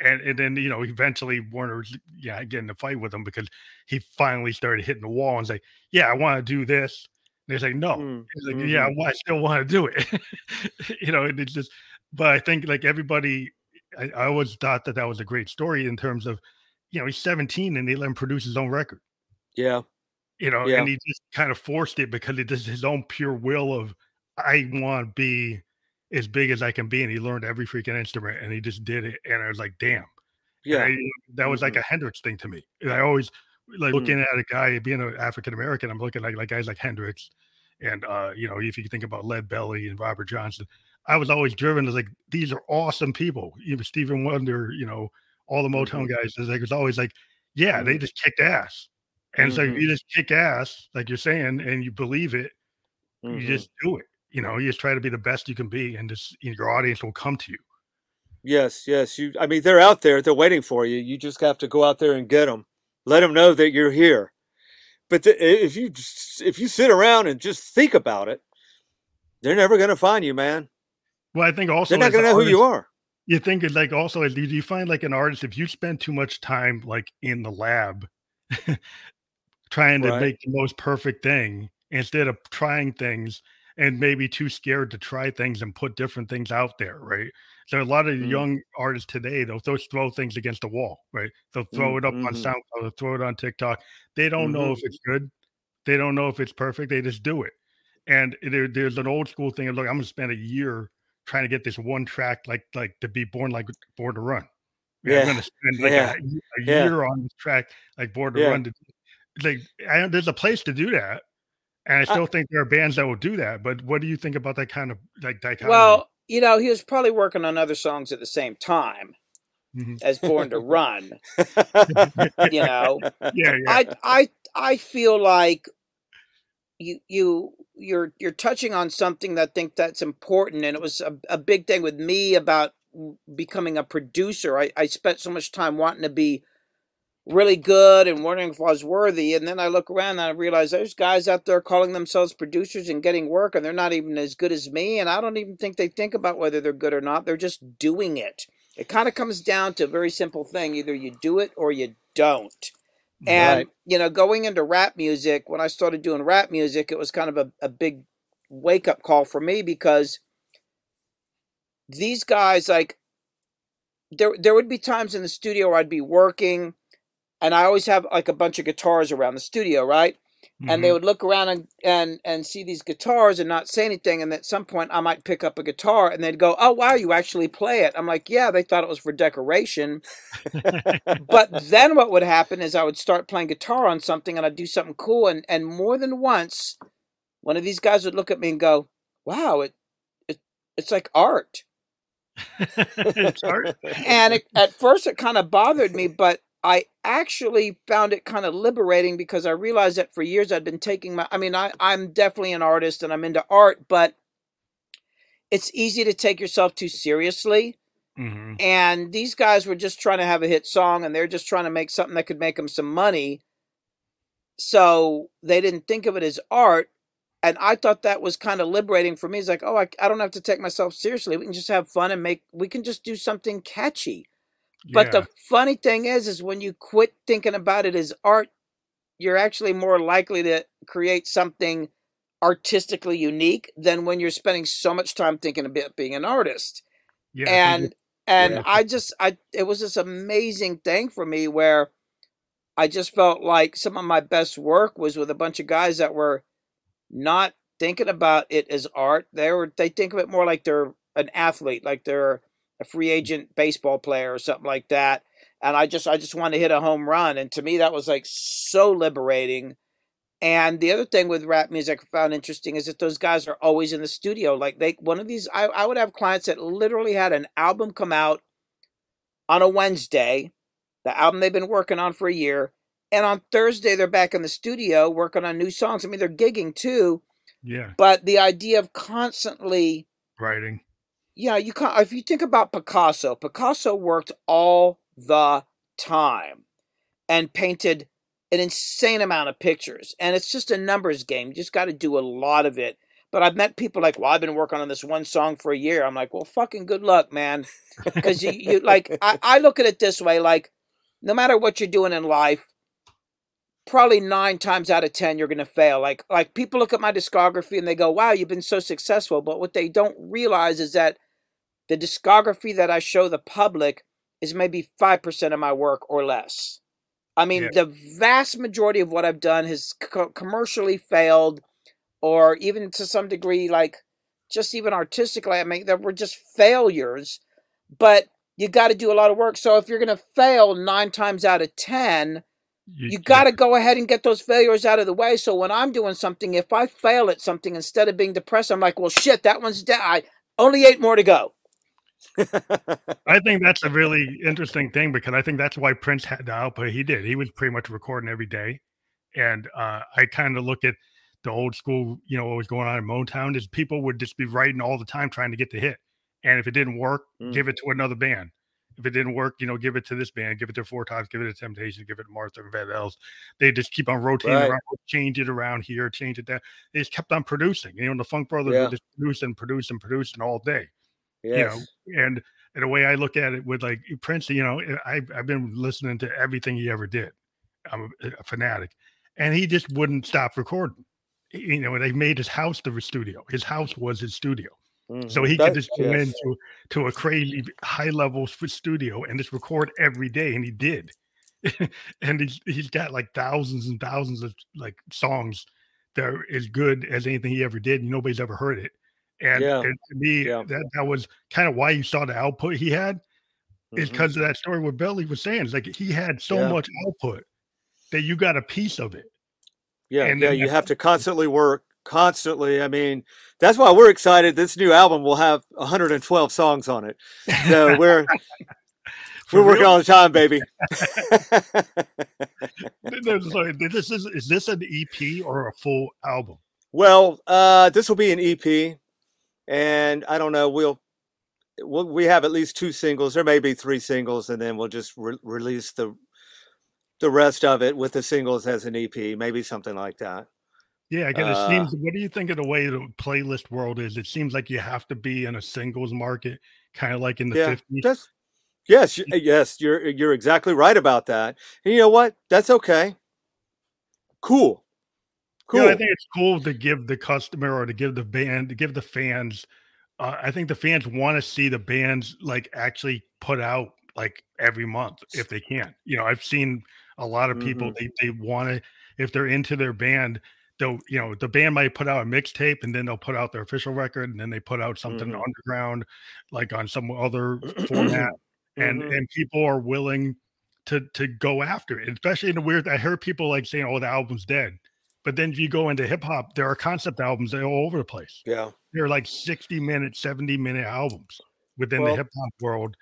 and, and then you know eventually Warner yeah getting the fight with him because he finally started hitting the wall and say yeah I want to do this and they say no mm, he's like mm-hmm. yeah I, still want to do it you know and it's just but I think like everybody I, I, always thought that that was a great story in terms of you know he's 17 and they let him produce his own record yeah you know yeah. and he just kind of forced it because it is his own pure will of I want to be as big as I can be, and he learned every freaking instrument, and he just did it. And I was like, damn, yeah, I, that was mm-hmm. like a Hendrix thing to me. And I always like looking mm-hmm. at a guy being an African American. I'm looking at like guys like Hendrix, and uh, you know, if you think about Lead Belly and Robert Johnson, I was always driven as like these are awesome people. Even Stephen Wonder, you know, all the Motown mm-hmm. guys. Like, it was always like, yeah, mm-hmm. they just kicked ass. And so you just kick ass, like you're saying, and you believe it, you mm-hmm. just do it you know, you just try to be the best you can be, and just you know, your audience will come to you. Yes, yes. You, I mean, they're out there. They're waiting for you. You just have to go out there and get them. Let them know that you're here. But the, if you if you sit around and just think about it, they're never going to find you, man. Well, I think also they're not going to know artist, who you are. You think it's like also do you find like an artist if you spend too much time like in the lab trying to right. make the most perfect thing, instead of trying things and maybe too scared to try things and put different things out there, right? So a lot of mm. young artists today, they'll throw, throw things against the wall, right? They'll throw mm, it up mm-hmm. on SoundCloud, they'll throw it on TikTok. They don't mm-hmm. know if it's good. They don't know if it's perfect. They just do it. And there, there's an old school thing of look, I'm gonna spend a year trying to get this one track like like to be born like born to run. Yeah, I'm gonna spend like yeah. a, a yeah. year on this track like born to run. To, like I, there's a place to do that, and I still think there are bands that will do that. But what do you think about that kind of like dichotomy? Well, you know, he was probably working on other songs at the same time. Mm-hmm. As Born to Run, you know, yeah, yeah. I, I, I feel like you, you, you're, you're touching on something that I think that's important, and it was a, a big thing with me about becoming a producer. I, I spent so much time wanting to be really good and wondering if I was worthy. And then I look around and I realize there's guys out there calling themselves producers and getting work, and they're not even as good as me. And I don't even think they think about whether they're good or not. They're just doing it. It kind of comes down to a very simple thing either you do it or you don't. And, right. you know, going into rap music, when I started doing rap music, it was kind of a, a big wake up call for me because these guys, like, there, there would be times in the studio where I'd be working and I always have like a bunch of guitars around the studio, right? Mm-hmm. And they mm-hmm. would look around and, and and see these guitars and not say anything. And at some point, I might pick up a guitar and they'd go, "Oh wow, you actually play it." I'm like, "Yeah." They thought it was for decoration. but then what would happen is I would start playing guitar on something and I'd do something cool. And and more than once, one of these guys would look at me and go, "Wow, it it it's like art." it's art. and it, at first, it kind of bothered me, but I actually found it kind of liberating because I realized that for years I'd been taking my I mean I I'm definitely an artist and I'm into art but it's easy to take yourself too seriously. Mm-hmm. And these guys were just trying to have a hit song and they're just trying to make something that could make them some money. So they didn't think of it as art. And I thought that was kind of liberating for me. It's like, oh, I, I don't have to take myself seriously. We can just have fun and make, we can just do something catchy. But yeah. the funny thing is, is when you quit thinking about it as art, you're actually more likely to create something artistically unique than when you're spending so much time thinking about being an artist. Yeah, and and yeah. I just I it was this amazing thing for me where I just felt like some of my best work was with a bunch of guys that were not thinking about it as art. They were they think of it more like they're an athlete, like they're a free agent baseball player or something like that. And I just I just wanted to hit a home run. And to me that was like so liberating. And the other thing with rap music I found interesting is that those guys are always in the studio. Like they one of these I, I would have clients that literally had an album come out on a Wednesday, the album they've been working on for a year. And on Thursday they're back in the studio working on new songs. I mean they're gigging too. Yeah. But the idea of constantly writing yeah, you can if you think about Picasso, Picasso worked all the time and painted an insane amount of pictures. And it's just a numbers game. You just got to do a lot of it. But I've met people like, well, I've been working on this one song for a year. I'm like, well, fucking good luck, man. Because you, you like, I, I look at it this way like, no matter what you're doing in life, probably nine times out of ten you're gonna fail. Like like people look at my discography and they go, "Wow, you've been so successful," but what they don't realize is that the discography that I show the public is maybe 5% of my work or less. I mean, yeah. the vast majority of what I've done has co- commercially failed, or even to some degree, like just even artistically, I mean, that were just failures. But you got to do a lot of work. So if you're going to fail nine times out of 10, you, you got to go ahead and get those failures out of the way. So when I'm doing something, if I fail at something, instead of being depressed, I'm like, well, shit, that one's dead. I only eight more to go. I think that's a really interesting thing because I think that's why Prince had the output he did. He was pretty much recording every day. And uh, I kind of look at the old school, you know, what was going on in Motown is people would just be writing all the time trying to get the hit. And if it didn't work, mm. give it to another band. If it didn't work, you know, give it to this band, give it to Four Tops, give it to Temptation, give it to Martha and Vandellas. They just keep on rotating right. around, change it around here, change it there. They just kept on producing. You know, the Funk Brothers yeah. were just producing, producing, producing all day. Yes. You know, and and the way I look at it with like Prince, you know, eh, I've I've been listening to everything he ever did. I'm a, a fanatic, and he just wouldn't stop recording. you know, they made his house the studio. His house was his studio. Mhm. So he could just go yes. into to a crazy high level studio and just record every day, and he did. and he's he's got like thousands and thousands of like songs that are as good as anything he ever did. and Nobody's ever heard it. And, Yeah. and to me, Yeah. that that was kind of why you saw the output he had is Mhm. because of that story what Billy was saying. It's like he had so Yeah. much output that you got a piece of it. Yeah, And yeah, you have to constantly work, constantly. I mean, that's why we're excited. This new album will have 112 songs on it. So we're we're working all the time, baby. This is is this an EP or a full album? well, uh, this will be an EP, and I don't know. We'll, we'll we have at least two singles. There may be three singles, and then we'll just re- release the the rest of it with the singles as an EP, maybe something like that. Yeah, again, it Uh, seems. What do you think of the way the playlist world is? It seems like you have to be in a singles market, kind of like in the yeah, fifties. that's yes, yes. You're you're exactly right about that. And you know what? That's okay. Cool, cool. Yeah, I think it's cool to give the customer or to give the band, to give the fans. Uh, I think the fans want to see the bands like actually put out like every month if they can. You know, I've seen a lot of people Mm-hmm. they they want to if they're into their band. They'll, you know, the band might put out a mixtape and then they'll put out their official record and then they put out something Mhm. underground, like on some other format. and Mhm. and people are willing to to go after it, especially in the weird. I heard people like saying, "Oh, the album's dead," but then if you go into hip hop, there are concept albums that are all over the place. yeah, They're like sixty minute, seventy minute albums within Well- the hip hop world,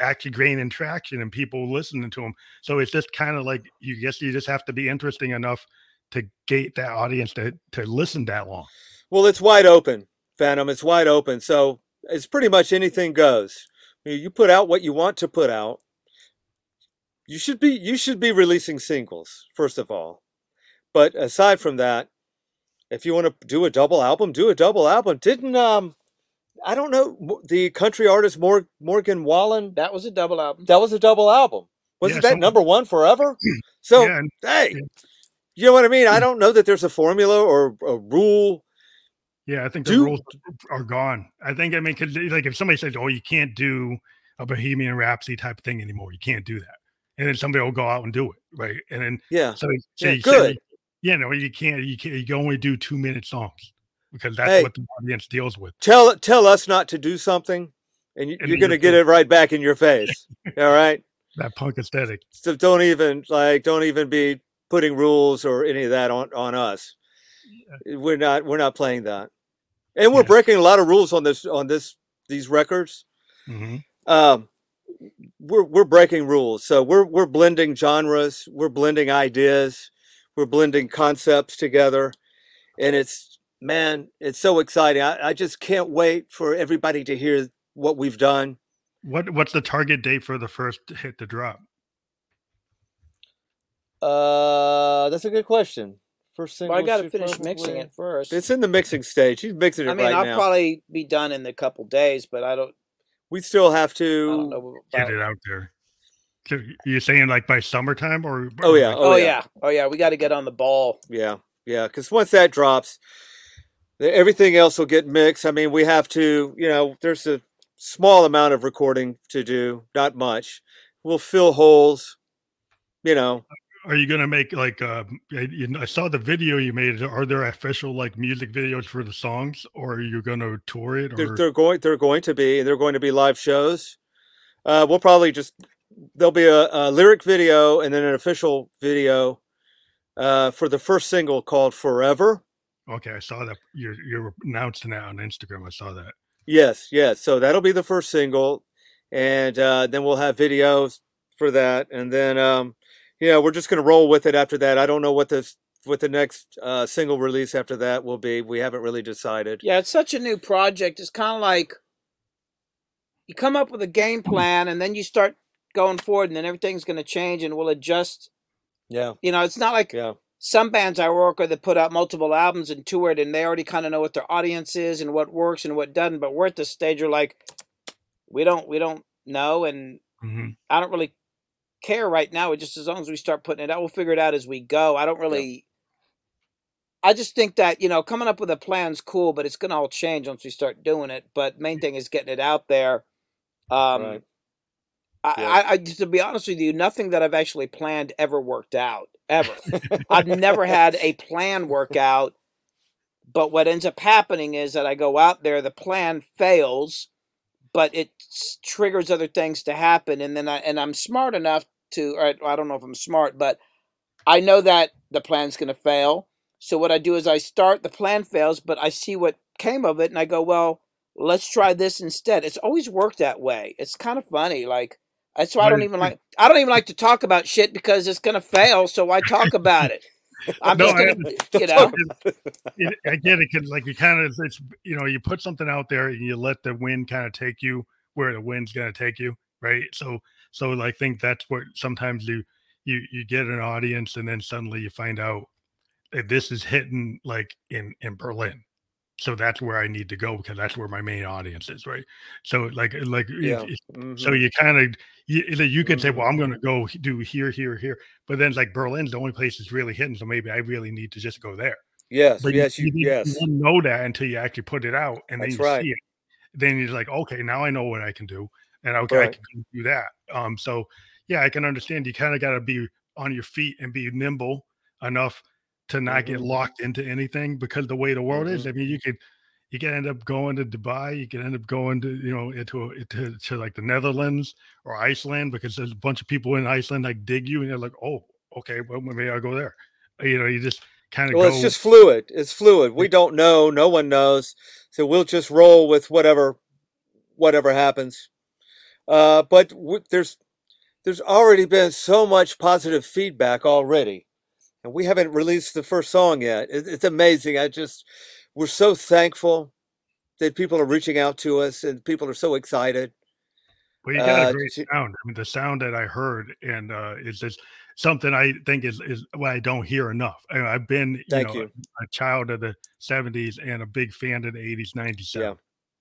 actually gaining traction and people listening to them. So it's just kind of like you guess you just have to be interesting enough to gate that audience to to listen that long. Well, it's wide open, Phantom. It's wide open. So it's pretty much anything goes. You you put out what you want to put out. You should be you should be releasing singles first of all. But aside from that, if you want to do a double album, do a double album. Didn't um I don't know the country artist Mor- Morgan Wallen That was a double album. that was a double album. Wasn't Yeah, that some- number 1 forever? So yeah, and hey, Yeah. You know what I mean? I hmm. don't know that there's a formula or a rule Yeah, I think the Do- rules are gone. I think I mean, because like if somebody says, "Oh, you can't do a Bohemian Rhapsody type of thing anymore," you can't do that, and then somebody will go out and do it, right? And then Yeah. so, so Yeah, you say, good. yeah, no, you can't. You can't, You can only do two minute songs because that's Hey. what the audience deals with. tell tell us not to do something and, you, And you're going to get it right back in your face all right That punk aesthetic. so don't even like don't even be putting rules or any of that on on us. We're not we're not playing that. And we're Yes. breaking a lot of rules on this on this these records. Hmm um we're we're breaking rules. So we're we're blending genres we're blending ideas we're blending concepts together. And it's man it's so exciting. I, I just can't wait for everybody to hear what we've done. What What's the target date for the first hit to drop? Uh, that's a good question. First single. Well, I got to finish mixing it first. It's in the mixing stage. He's mixing it I mean, right I'll now. probably be done in a couple days, but I don't. we still have to. don't. Get it out there. So you're saying like by summertime or? Oh, yeah. oh, Oh, yeah. yeah. oh yeah, we got to get on the ball. Yeah, yeah. Because once that drops, everything else will get mixed. I mean, we have to. You know, there's a small amount of recording to do, not much. We'll fill holes. You know, Are you gonna make like uh I- I saw the video you made. Are there official like music videos for the songs, or are you gonna tour it? they're, they're going. They're going to be. They're going to be live shows. Uh, we'll probably just there'll be a, a lyric video and then an official video uh, for the first single called "Forever." okay, I saw that you're you're announcing that on Instagram. I saw that. Yes, yes. So that'll be the first single, and uh, then we'll have videos for that, and then um, you know we're just gonna roll with it after that. I don't know what this what the next uh, single release after that will be. We haven't really decided. Yeah, it's such a new project. It's kind of like you come up with a game plan, and then you start going forward, and then everything's going to change, and we'll adjust. Yeah, You know, it's not like yeah, some bands I work with that put out multiple albums and toured, and they already kind of know what their audience is and what works and what doesn't. But we're at the stage where like we don't we don't know, and Mhm. I don't really care right now. It just as long as we start putting it out, we'll figure it out as we go. I don't really. I just think that you know coming up with a plan's cool, but it's going to all change once we start doing it. But main thing is getting it out there. Um, right. I, I, I, to be honest with you, nothing that I've actually planned ever worked out ever. I've never had a plan work out. But what ends up happening is that I go out there, the plan fails, but it triggers other things to happen, and then I and I'm smart enough to, or I don't know if I'm smart, but I know that the plan's going to fail. So what I do is I start the plan fails, but I see what came of it, and I go, well, let's try this instead. It's always worked that way. It's kind of funny, like that's why I don't even like I don't even like to talk about shit because it's gonna fail. So I talk about it. I'm no, just gonna, I, you know. It, I get it. can like you kind of, it's you know, you put something out there and you let the wind kind of take you where the wind's gonna take you, right? So, so I think that's what sometimes you you you get an audience and then suddenly you find out that this is hitting like in in Berlin, so that's where I need to go because that's where my main audience is, right? So like like yeah. if, mm-hmm. so you kind of you, you could mm-hmm. say, well, I'm going to go do here, here, here, but then like Berlin's the only place it's really hitting, so maybe I really need to just go there. Yes, but yes, you, you, yes. You won't know that until you actually put it out, and that's then you right. see it. Then you're like, okay, now I know what I can do, and okay, right. I can do that. Um, so yeah, I can understand. You kind of got to be on your feet and be nimble enough to not mm-hmm. get locked into anything because the way the world mm-hmm. is, I mean, you could you can end up going to Dubai, you can end up going to you know into into to like the Netherlands or Iceland because there's a bunch of people in Iceland like dig you and they're like, oh, okay, well maybe I'll go there. You know, you just kind of well, go. it's just fluid. It's fluid. We don't know. No one knows. So we'll just roll with whatever whatever happens. Uh, but w- there's there's already been so much positive feedback already and we haven't released the first song yet. It's amazing. I just we're so thankful that people are reaching out to us and people are so excited. Well, you got uh, a great to, sound. I mean, the sound that I heard and uh, is just something I think is is what I don't hear enough. I, have been you know, you. A, a, child of the '70s and a big fan of the '80s, '90s. Yeah.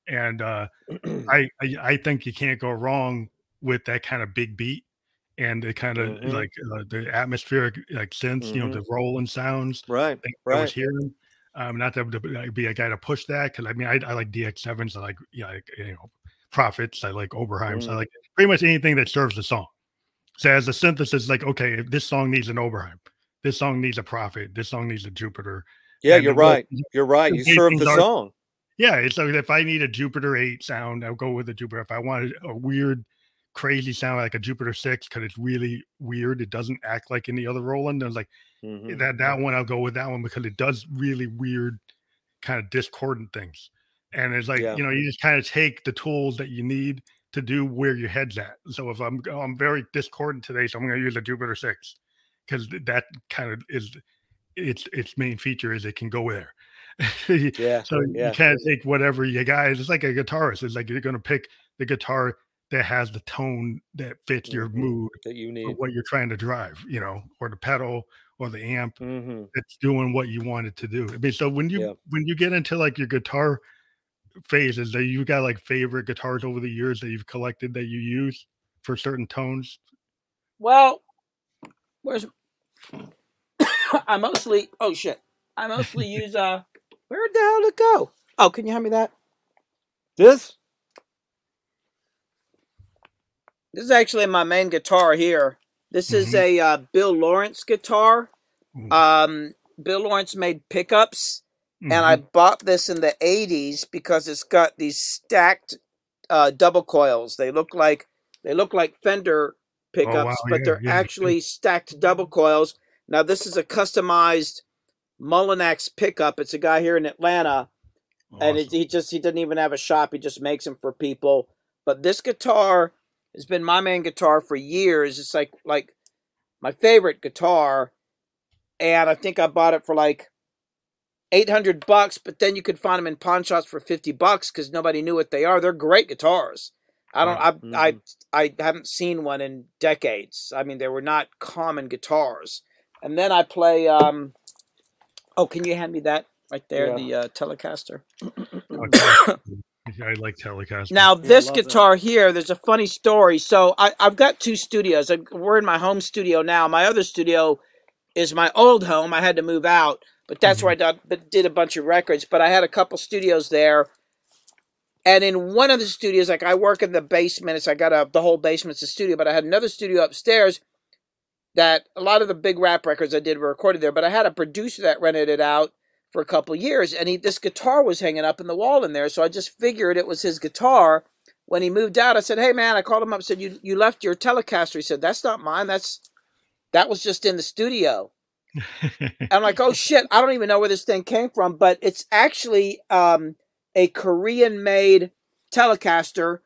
And uh, I, I I think you can't go wrong with that kind of big beat and the kind of mm-hmm. like uh, the atmospheric like sense, mm-hmm. you know, the mm-hmm. rolling sounds. Right. right. I was hearing. Um, not to, to be a guy to push that because I mean I, I like DX7s, I like you know, like, you know Prophets, I like Oberheims, mm. I like pretty much anything that serves the song. So as a synthesis, like okay, if this song needs an Oberheim, this song needs a Prophet, this song needs a Jupiter. Yeah, you're right. You're right. You serve the are, song. Yeah, it's like if I need a Jupiter eight sound, I'll go with a Jupiter. If I wanted a weird crazy sound like a Jupiter six because it's really weird. It doesn't act like any other Roland. I was like mm-hmm. that that one I'll go with that one because it does really weird kind of discordant things. And it's like, yeah. you know, you just kind of take the tools that you need to do where your head's at. So if I'm I'm very discordant today, so I'm going to use a Jupiter six because that kind of is its its main feature is it can go there. yeah. So yeah. you can't take whatever you got. It's like a guitarist. It's like you're going to pick the guitar that has the tone that fits your mm-hmm. mood that you need. what you're trying to drive you know or the pedal or the amp mm-hmm. that's doing what you want it to do. I mean so when you yeah. when you get into like your guitar phases that you've got like favorite guitars over the years that you've collected that you use for certain tones? Well where's i mostly oh shit. I mostly use uh where the hell did it go? Oh can you hand me that? This This is actually my main guitar here. This is mm-hmm. a uh, Bill Lawrence guitar. Um, Bill Lawrence made pickups, mm-hmm. and I mm-hmm. bought this in the '80s because it's got these stacked uh, double coils. They look like they look like Fender pickups, oh, wow. but yeah, they're yeah. actually stacked double coils. Now this is a customized Mullinax pickup. It's a guy here in Atlanta, awesome. and it, he just he doesn't even have a shop. He just makes them for people. But this guitar has been my main guitar for years. It's like like my favorite guitar, and I think I bought it for like eight hundred bucks. But then you could find them in pawn shops for fifty bucks because nobody knew what they are. They're great guitars. I don't. I mm-hmm. I I haven't seen one in decades. I mean, they were not common guitars. And then I play. um Oh, can you hand me that right there? Yeah. The uh, Telecaster. I like Telecaster. Now this guitar that. here, there's a funny story. So I, have got two studios. I, we're in my home studio now. My other studio is my old home. I had to move out, but that's mm-hmm. where I did, did a bunch of records. But I had a couple studios there. And in one of the studios, like I work in the basement, it's I got a the whole basement's a studio, but I had another studio upstairs that a lot of the big rap records I did were recorded there. But I had a producer that rented it out for a couple years, and he this guitar was hanging up in the wall in there, so I just figured it was his guitar. When he moved out, I said, "Hey man," I called him up, said, "You you left your Telecaster." He said, "That's not mine. That's that was just in the studio." I'm like, oh shit, I don't even know where this thing came from, but it's actually um, a Korean made Telecaster.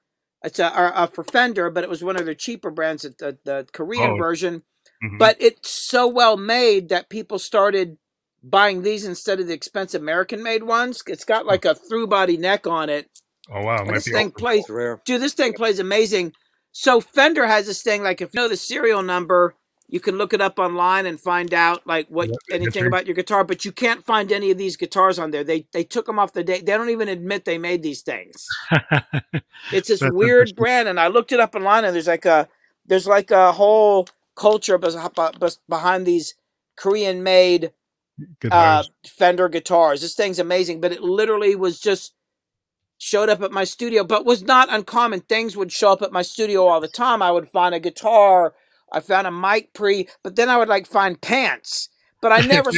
It's a, a, a, for Fender, but it was one of their cheaper brands, the, the Korean oh. version. Mm-hmm. But it's so well made that people started buying these instead of the expensive American made ones. It's got like a through body neck on it. Oh wow! this thing plays, rare. dude. This thing plays amazing. So Fender has this thing like if you know the serial number, you can look it up online and find out like what anything about your guitar, but you can't find any of these guitars on there. They they took them off the day. They don't even admit they made these things. it's this weird brand, and I looked it up online, and there's like a there's like a whole culture behind these Korean made uh, Fender guitars. This thing's amazing, but it literally was just showed up at my studio, but was not uncommon. Things would show up at my studio all the time. I would find a guitar I found a mic pre, but then I would like find pants. But I never,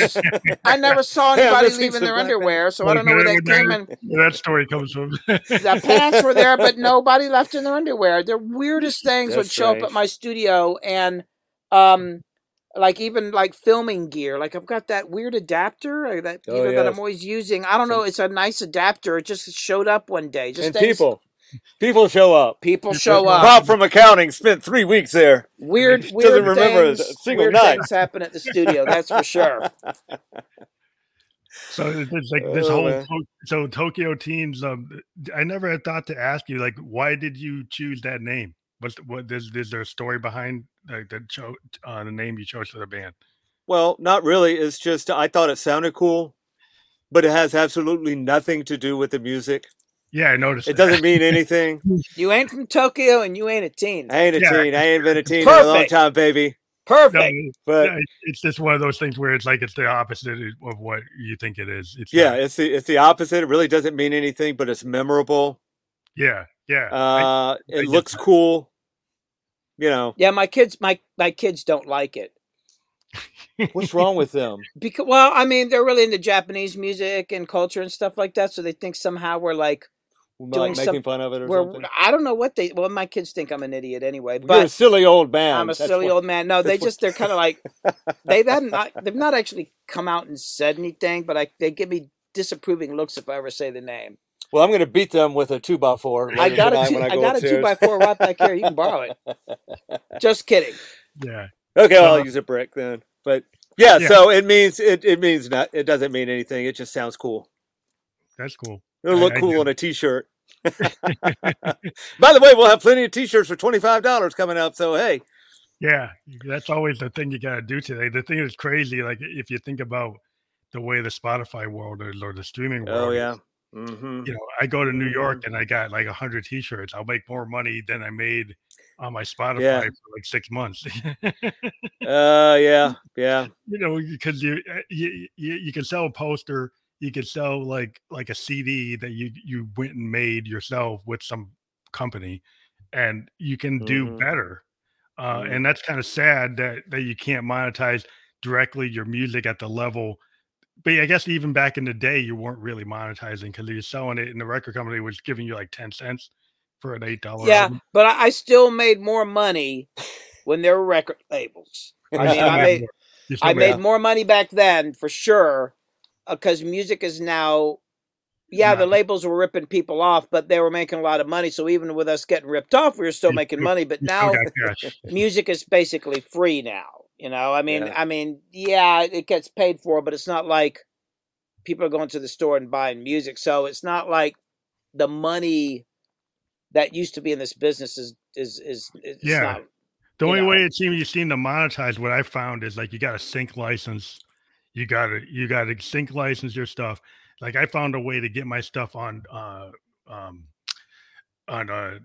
I never saw anybody leaving their underwear, so I don't know where they came in. That story comes from. the pants were there, but nobody left in their underwear. The weirdest things That's would show up at my studio, and um, like even like filming gear. Like I've got that weird adapter uh, that you oh, know, yes. that I'm always using. I don't know. It's a nice adapter. It just showed up one day. Just and things, people People show up. People show up. Bob from accounting spent three weeks there. Weird, weird doesn't remember things, a single weird night. Things happen at the studio. That's for sure. So it's like this oh, whole man. so Tokyo Teens. Um, I never had thought to ask you like, why did you choose that name? What's what is, is there a story behind like, the cho- uh, the name you chose for the band? Well, not really. It's just I thought it sounded cool, but it has absolutely nothing to do with the music. Yeah, I noticed. It that. doesn't mean anything. you ain't from Tokyo and you ain't a teen. I ain't a yeah. teen. I ain't been a teen Perfect. in a long time, baby. Perfect. No, but it's just one of those things where it's like it's the opposite of what you think it is. It's yeah, it's the it's the opposite. It really doesn't mean anything, but it's memorable. Yeah, yeah. Uh, I, it I looks cool. You know. Yeah, my kids, my my kids don't like it. What's wrong with them? Because well, I mean, they're really into Japanese music and culture and stuff like that, so they think somehow we're like doing like making some, fun of it or something? I don't know what they. Well, my kids think I'm an idiot anyway. But You're a silly old man. I'm a that's silly what, old man. No, they just they're kind of like they have not they've not actually come out and said anything, but I they give me disapproving looks if I ever say the name. Well, I'm going to beat them with a two by four. I got a two, I, I got a two by four right back here. You can borrow it. Just kidding. Yeah. Okay, well, I'll uh-huh. use a brick then. But yeah, yeah, so it means it, it means not it doesn't mean anything. It just sounds cool. That's cool. It'll look I, cool I on a t-shirt. By the way, we'll have plenty of T-shirts for twenty five dollars coming up. So hey, yeah, that's always the thing you got to do today. The thing is crazy. Like if you think about the way the Spotify world is or the streaming oh, world. Oh yeah. Mm-hmm. You know, I go to New York mm-hmm. and I got like a hundred T-shirts. I'll make more money than I made on my Spotify yeah. for like six months. uh, yeah, yeah. You know, because you, eh, you you you can sell a poster you can sell like like a CD that you you went and made yourself with some company, and you can do mm-hmm. better. Uh, mm-hmm. And that's kind of sad that that you can't monetize directly your music at the level. But I guess even back in the day, you weren't really monetizing because you're selling it, and the record company was giving you like ten cents for an eight dollar. Yeah, album. but I still made more money when there were record labels. I mean, I made I made more money back then for sure because uh, music is now yeah, the labels were ripping people off, but they were making a lot of money. So even with us getting ripped off, we were still making money. But now music is basically free now. You know, I mean, yeah. I mean, yeah, it gets paid for, but it's not like people are going to the store and buying music. So it's not like the money that used to be in this business is is is, is yeah. Not, the only know. way it seems you seem to monetize what I found is like you got a sync license you gotta you gotta sync license your stuff. Like I found a way to get my stuff on uh um on uh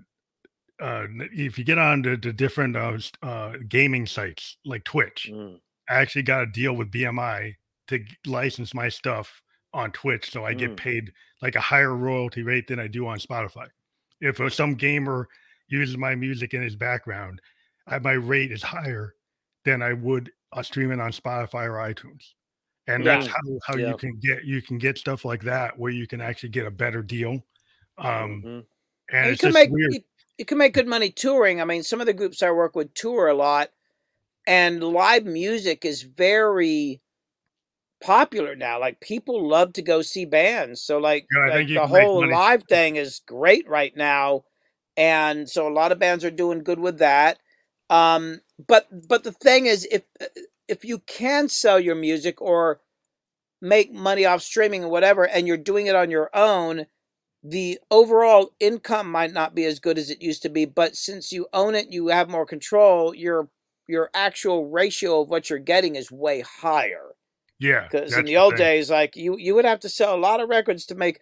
uh if you get on to, the different uh, uh gaming sites like Twitch, mm. I actually got a deal with BMI to license my stuff on Twitch, so I get Mm. paid like a higher royalty rate than I do on Spotify. If uh, some gamer uses my music in his background, I, my rate is higher than I would uh, stream it on Spotify or iTunes. And that's Yeah. how, how Yeah. you can get you can get stuff like that where you can actually get a better deal. Um, Mhm. and And you it's can just make weird. You, can make good money touring. I mean, some of the groups I work with tour a lot, and live music is very popular now. Like people love to go see bands. So like, Yeah, like the whole live thing is great right now, and so a lot of bands are doing good with that. Um, but but the thing is, if if you can sell your music or make money off streaming or whatever, and you're doing it on your own, the overall income might not be as good as it used to be. But since you own it, you have more control. Your your actual ratio of what you're getting is way higher. Yeah, Because in the old days, like you, you would have to sell a lot of records to make.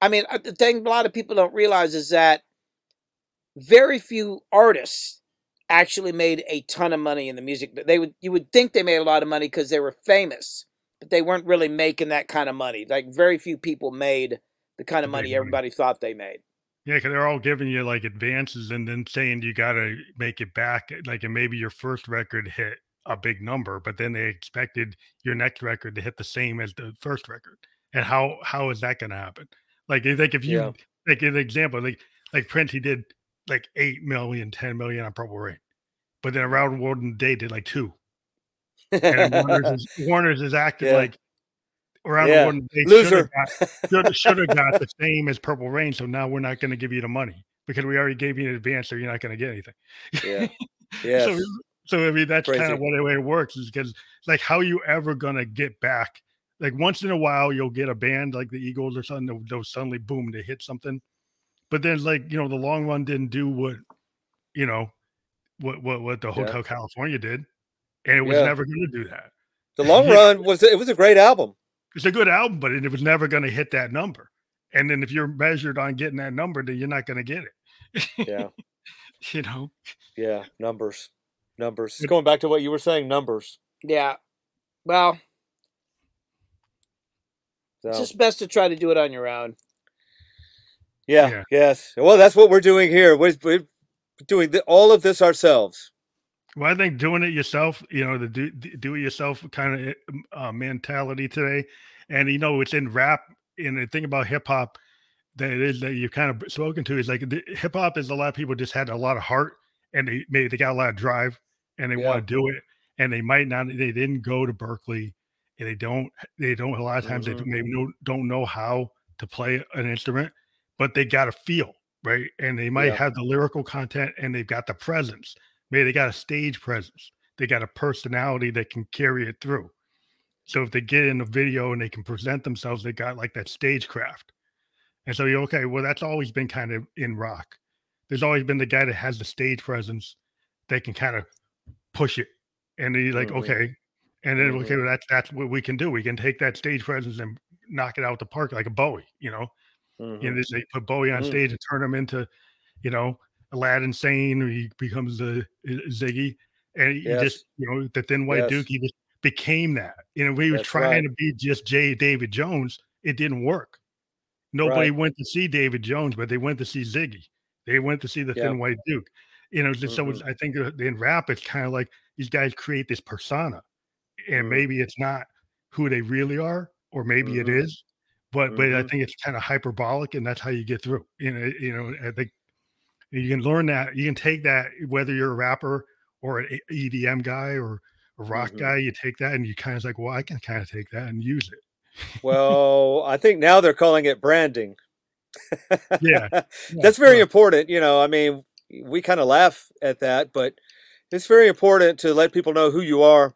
I mean, uh, the thing a lot of people don't realize is that very few artists actually made a ton of money in the music. They would you would think they made a lot of money because they were famous, but they weren't really making that kind of money. Like very few people made the kind of money everybody thought they made. Yeah, because they're all giving you like advances and then saying you got to make it back. Like, and maybe your first record hit a big number, but then they expected your next record to hit the same as the first record. And how how is that going to happen? Like, think if you Yeah. like an example, like like Prince, he did like 8 million, 10 million on Purple Rain, but then Around the World in a Day did like two. And Warner's is, Warner's is acting Yeah. like Around Yeah. the World in a Day Loser. should have have got the same as Purple Rain. So now we're not going to give you the money because we already gave you an advance, so you're not going to get anything. yeah. Yes. So, so I mean, that's kind of what the way it works is because like how you ever going to get back? Like once in a while, you'll get a band like the Eagles or something. They'll, they'll suddenly boom, they hit something, but then like you know the long run didn't do what you know what what what the Yeah. Hotel California did, and it was Yeah. never going to do that. the long run was it was a great album. It's a good album, but it was never going to hit that number. And then if you're measured on getting that number, then you're not going to get it. Yeah. you know, Yeah. Numbers. Numbers. But- Going back to what you were saying, numbers. Yeah. Well, So, it's just best to try to do it on your own. yeah, Yeah. Yes. Well, that's what we're doing here. We're, we're doing the, all of this ourselves. Well, I think doing it yourself, you know, the do, do it yourself kind of uh, mentality today. And, you know, it's in rap. And the thing about hip hop that it is that you've kind of spoken to is like hip hop is a lot of people just had a lot of heart and they maybe they got a lot of drive and they Yeah. want to do it. And they might not, they didn't go to Berklee and they don't, they don't, a lot of times Mhm. they maybe know, don't know how to play an instrument, but they got a feel, right? And they might Yeah. have the lyrical content and they've got the presence. Maybe they got a stage presence. They got a personality that can carry it through. So if they get in a video and they can present themselves, they got like that stagecraft. And so you're okay. Well, that's always been kind of in rock. There's always been the guy that has the stage presence that can kind of push it. And then you're like, Mhm. okay. And then Mhm. okay, well, that's that's what we can do. We can take that stage presence and knock it out the park like a Bowie, you know. Mhm. You know, they put Bowie on Mhm. stage and turn him into, you know, Aladdin Sane, he becomes the Ziggy, and he Yes. just, you know, the Thin White Yes. Duke, he just became that. You know, we were That's trying right. to be just J. David Jones. It didn't work. Nobody Right. went to see David Jones, but they went to see Ziggy. They went to see the Yeah. Thin White Duke. You know, just so. I think uh, in rap, it's kind of like these guys create this persona, and Mhm. maybe it's not who they really are, or maybe it Mhm. is, but but I Mhm. think it's kind of hyperbolic, and that's how you get through. You know, you know, I think you can learn that. You can take that whether you're a rapper or an EDM guy or a rock Mhm. guy. You take that, and you kind of like, well, I can kind of take that and use it. Well, I think now they're calling it branding. Yeah. That's very yeah. important. You know, I mean, we kind of laugh at that, but it's very important to let people know who you are.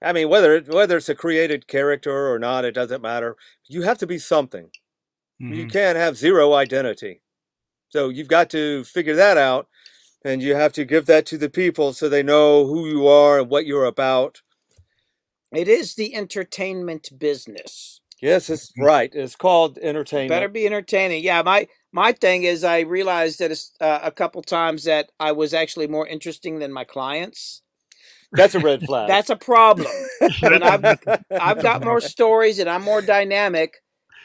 I mean, whether whether it's a created character or not, it doesn't matter. You have to be something. You Mhm. can't have zero identity. So you've got to figure that out, and you have to give that to the people so they know who you are and what you're about. It is the entertainment business. Yes, it's Mhm. right. It's called entertainment. Better be entertaining. Yeah, my my thing is I realized that it's, uh, a couple times that I was actually more interesting than my clients. That's a red flag. That's a problem. and I've I've got more stories and I'm more dynamic.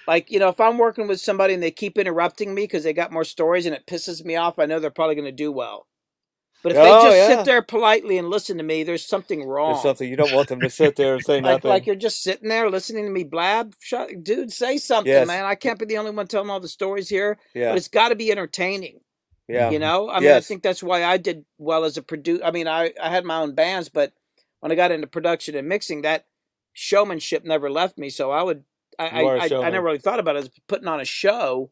Like you know, if I'm working with somebody and they keep interrupting me because they got more stories and it pisses me off, I know they're probably going to do well. But if oh, they just yeah. sit there politely and listen to me, there's something wrong. There's something you don't want them to sit there and say like, nothing. Like you're just sitting there listening to me blab. Shut, dude, say something, yes. man. I can't be the only one telling all the stories here. Yeah. But it's got to be entertaining. Yeah. You know, I mean, yes. I think that's why I did well as a producer. I mean, I, I had my own bands, but when I got into production and mixing, that showmanship never left me. So I would, I, I, I, I, never really thought about it as putting on a show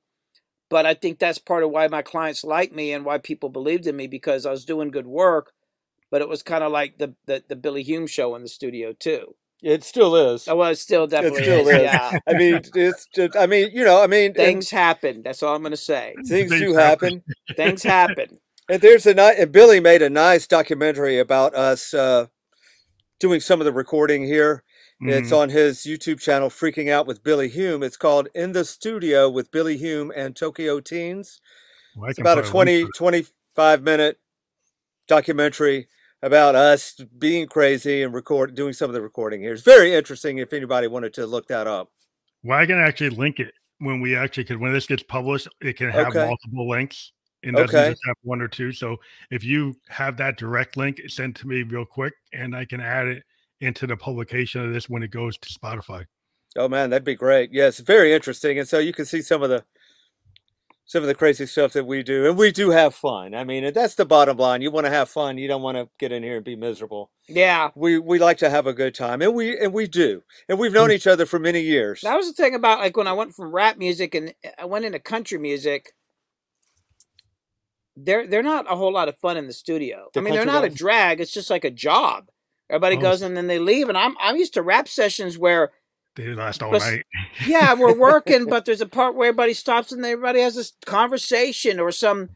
but I think that's part of why my clients like me and why people believed in me because I was doing good work. But it was kind of like the, the, the Billy Hume show in the studio too. It still is. Oh, well, it still definitely it still is. is. Yeah. I mean, it's just, I mean, you know, I mean, things and, happen. That's all I'm going to say. Things do happen. things happen. And there's a nice, and Billy made a nice documentary about us uh, doing some of the recording here. Mm-hmm. It's on his YouTube channel, Freaking Out with Billy Hume. It's called In the Studio with Billy Hume and Tokyo Teens. Well, it's about a 20, 25 minute documentary about us being crazy and record doing some of the recording here. It's very interesting if anybody wanted to look that up. Well, I can actually link it when we actually because when this gets published, it can have okay. multiple links. and doesn't okay. just have one or two. So if you have that direct link, send to me real quick and I can add it into the publication of this when it goes to Spotify. Oh man, that'd be great. Yes, very interesting. And so you can see some of the some of the crazy stuff that we do, and we do have fun. I mean, that's the bottom line. You want to have fun. You don't want to get in here and be miserable. Yeah, we we like to have a good time, and we and we do, and we've known mm. each other for many years. That was the thing about like when I went from rap music and I went into country music. They're they're not a whole lot of fun in the studio. The I mean, they're not guys? a drag. It's just like a job. Everybody oh. goes and then they leave, and I'm I'm used to rap sessions where they last all night. yeah, we're working, but there's a part where everybody stops and everybody has this conversation or some.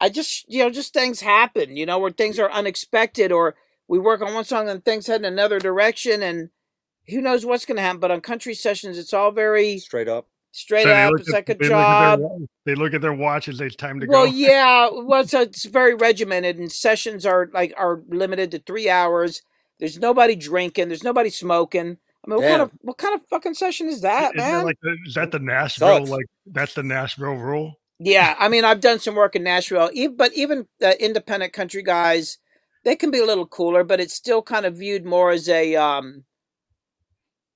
I just you know just things happen, you know, where things are unexpected, or we work on one song and things head in another direction, and who knows what's going to happen. But on country sessions, it's all very straight up. Straight so up, it's at, like a they job. Look their, they look at their watches. It's time to well, go. Well, yeah, well, so it's very regimented, and sessions are like are limited to three hours there's nobody drinking. There's nobody smoking. I mean, what kind of what kind of fucking session is that, is man? Like is that the Nashville? Sucks. Like that's the Nashville rule? Yeah, I mean, I've done some work in Nashville, but even the independent country guys, they can be a little cooler, but it's still kind of viewed more as a um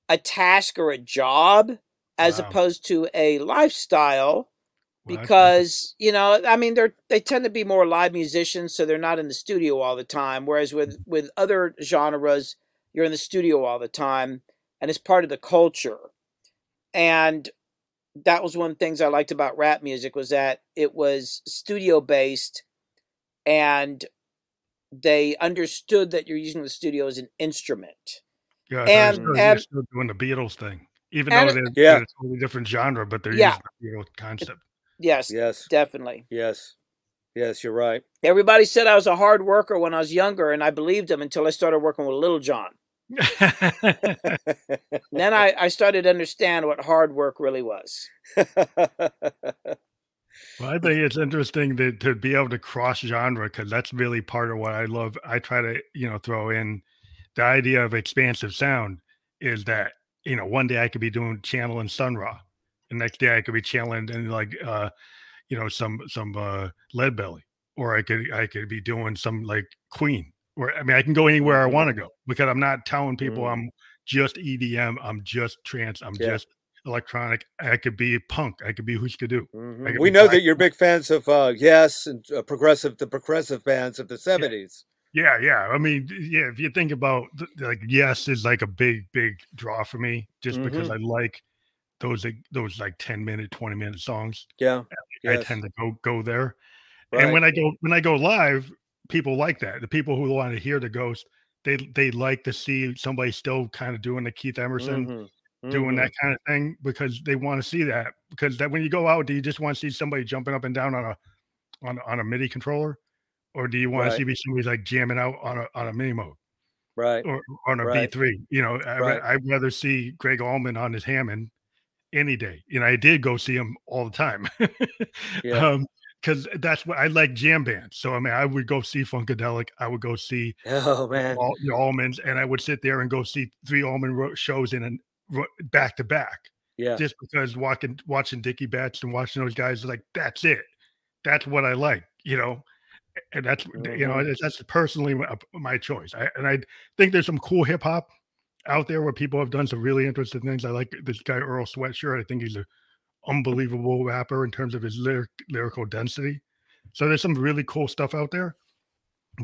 a task or a job as wow. opposed to a lifestyle because you know i mean they're they tend to be more live musicians so they're not in the studio all the time whereas with with other genres you're in the studio all the time and it's part of the culture and that was one of the things i liked about rap music was that it was studio based and they understood that you're using the studio as an instrument yeah and, and still doing the beatles thing even and, though they're, yeah. a totally different genre but they're yeah. using the Beatles concept Yes. Yes. Definitely. Yes. Yes, you're right. Everybody said I was a hard worker when I was younger, and I believed them until I started working with Lil Jon. then I, I started to understand what hard work really was. well, I think it's interesting to, to be able to cross genre because that's really part of what I love. I try to, you know, throw in the idea of expansive sound is that, you know, one day I could be doing channel and Sun Ra the next day I could be channeling and like uh you know some some uh lead belly or I could I could be doing some like Queen or I mean I can go anywhere I want to mm-hmm. go because I'm not telling people mm. I'm just EDM I'm just trance I'm yeah. just electronic I could be punk I could be Dü mm-hmm. we know that you're big fans of uh yes and uh, progressive the progressive bands of the 70s yeah. yeah yeah I mean yeah if you think about like yes is like a big big draw for me just mm-hmm. because I like those those like 10 minute 20 minute songs yeah I, yes. I tend to go go there right. and when i go when i go live people like that the people who want to hear the ghost they they like to see somebody still kind of doing the keith emerson mm-hmm. doing mm-hmm. that kind of thing because they want to see that because that when you go out do you just want to see somebody jumping up and down on a on, on a midi controller or do you want right. to see somebody like jamming out on a on a Minimoog right or on a right. b3 you know. I, i'd rather see Gregg Allman on his hammond any day. And I did go see him all the time. yeah. Um, because that's what I like jam bands. So I mean, I would go see Funkadelic, I would go see oh man all, the Allmans, and I would sit there and go see three Allman shows in and back to back. Yeah, just because walking, watching Dickey Betts and watching those guys, like that's it. That's what I like, you know. And that's mm-hmm. you know mm-hmm. that's personally my, my choice. I, and I think there's some cool hip hop out there where people have done some really interesting things. I like this guy Earl Sweatshirt. I think he's an unbelievable rapper in terms of his lyric, lyrical density. So there's some really cool stuff out there,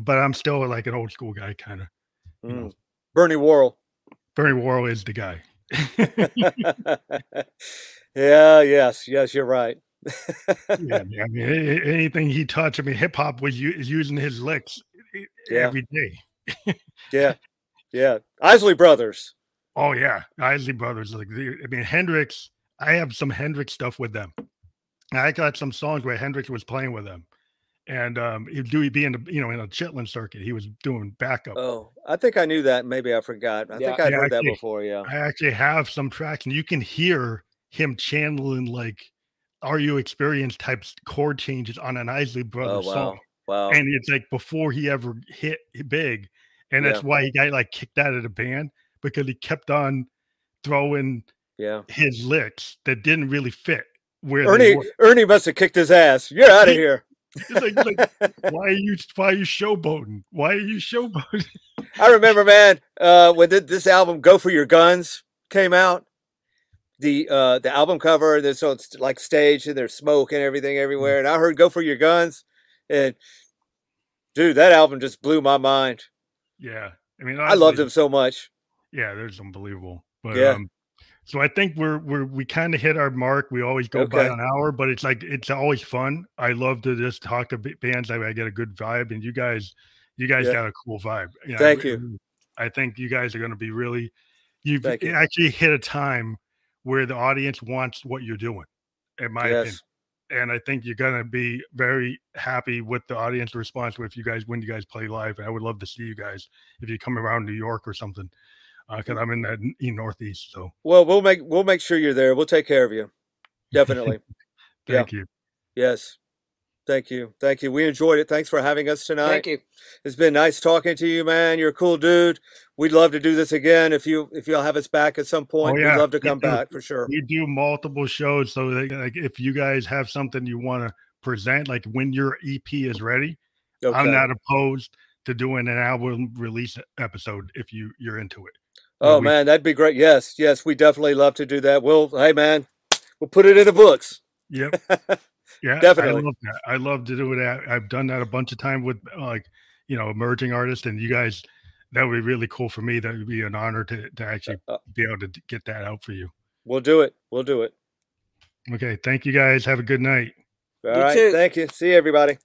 but I'm still like an old school guy, kind of. Mm. Bernie Worrell. Bernie Worrell is the guy. yeah. Yes. Yes. You're right. yeah, I mean, anything he touched. I mean, hip hop was is using his licks yeah. every day. yeah, yeah. Isley Brothers. Oh yeah, Isley Brothers. Like, I mean, Hendrix I have some Hendrix stuff with them. I got some songs where Hendrix was playing with them, and um, he'd do be in the you know in a Chitlin circuit. He was doing backup. Oh, I think I knew that. Maybe I forgot. I yeah. think I yeah, heard actually, that before. Yeah, I actually have some tracks, and you can hear him channeling like "Are You Experienced" type chord changes on an Isley Brothers oh, wow. song. Wow! And it's like before he ever hit big, and that's yeah. why he got like kicked out of the band because he kept on throwing yeah his licks that didn't really fit where Ernie Ernie must have kicked his ass. You're out of here. like, like, why are you why are you showboating? Why are you showboating? I remember, man, uh, when this album "Go for Your Guns" came out, the uh, the album cover, and so it's like stage, and there's smoke and everything everywhere, and I heard "Go for Your Guns," and dude, that album just blew my mind. Yeah, I mean, I loved him so much. Yeah, there's unbelievable. But yeah. Um, so I think we're we're we kind of hit our mark. We always go okay. by an hour, but it's like it's always fun. I love to just talk to bands. I, I get a good vibe, and you guys, you guys yeah. got a cool vibe. You Thank you. I think you guys are going to be really. You've you. actually hit a time where the audience wants what you're doing, in my yes. opinion. And I think you're going to be very happy with the audience response if you guys when you guys play live. And I would love to see you guys if you come around New York or something because uh, I'm in that northeast. So well, we'll make we'll make sure you're there. We'll take care of you. Definitely. Thank yeah. you. Yes. Thank you. Thank you. We enjoyed it. Thanks for having us tonight. Thank you. It's been nice talking to you, man. You're a cool dude. We'd love to do this again if you if you'll have us back at some oh, point. Oh, yeah. We'd love to come back for sure. We do multiple shows, so that like if you guys have something you want to present, like when your EP is ready, okay. I'm not opposed to doing an album release episode if you you're into it. Oh we, man, that'd be great. Yes, yes, we definitely love to do that. We'll, hey man, we'll put it in the books. Yep. Yeah, definitely. I love that. I love to do that. I've done that a bunch of time with like, you know, emerging artists, and you guys. That would be really cool for me. That would be an honor to to actually uh, uh be able to get that out for you. We'll do it. We'll do it. Okay. Thank you guys. Have a good night. All you right. Too. Thank you. See you, everybody.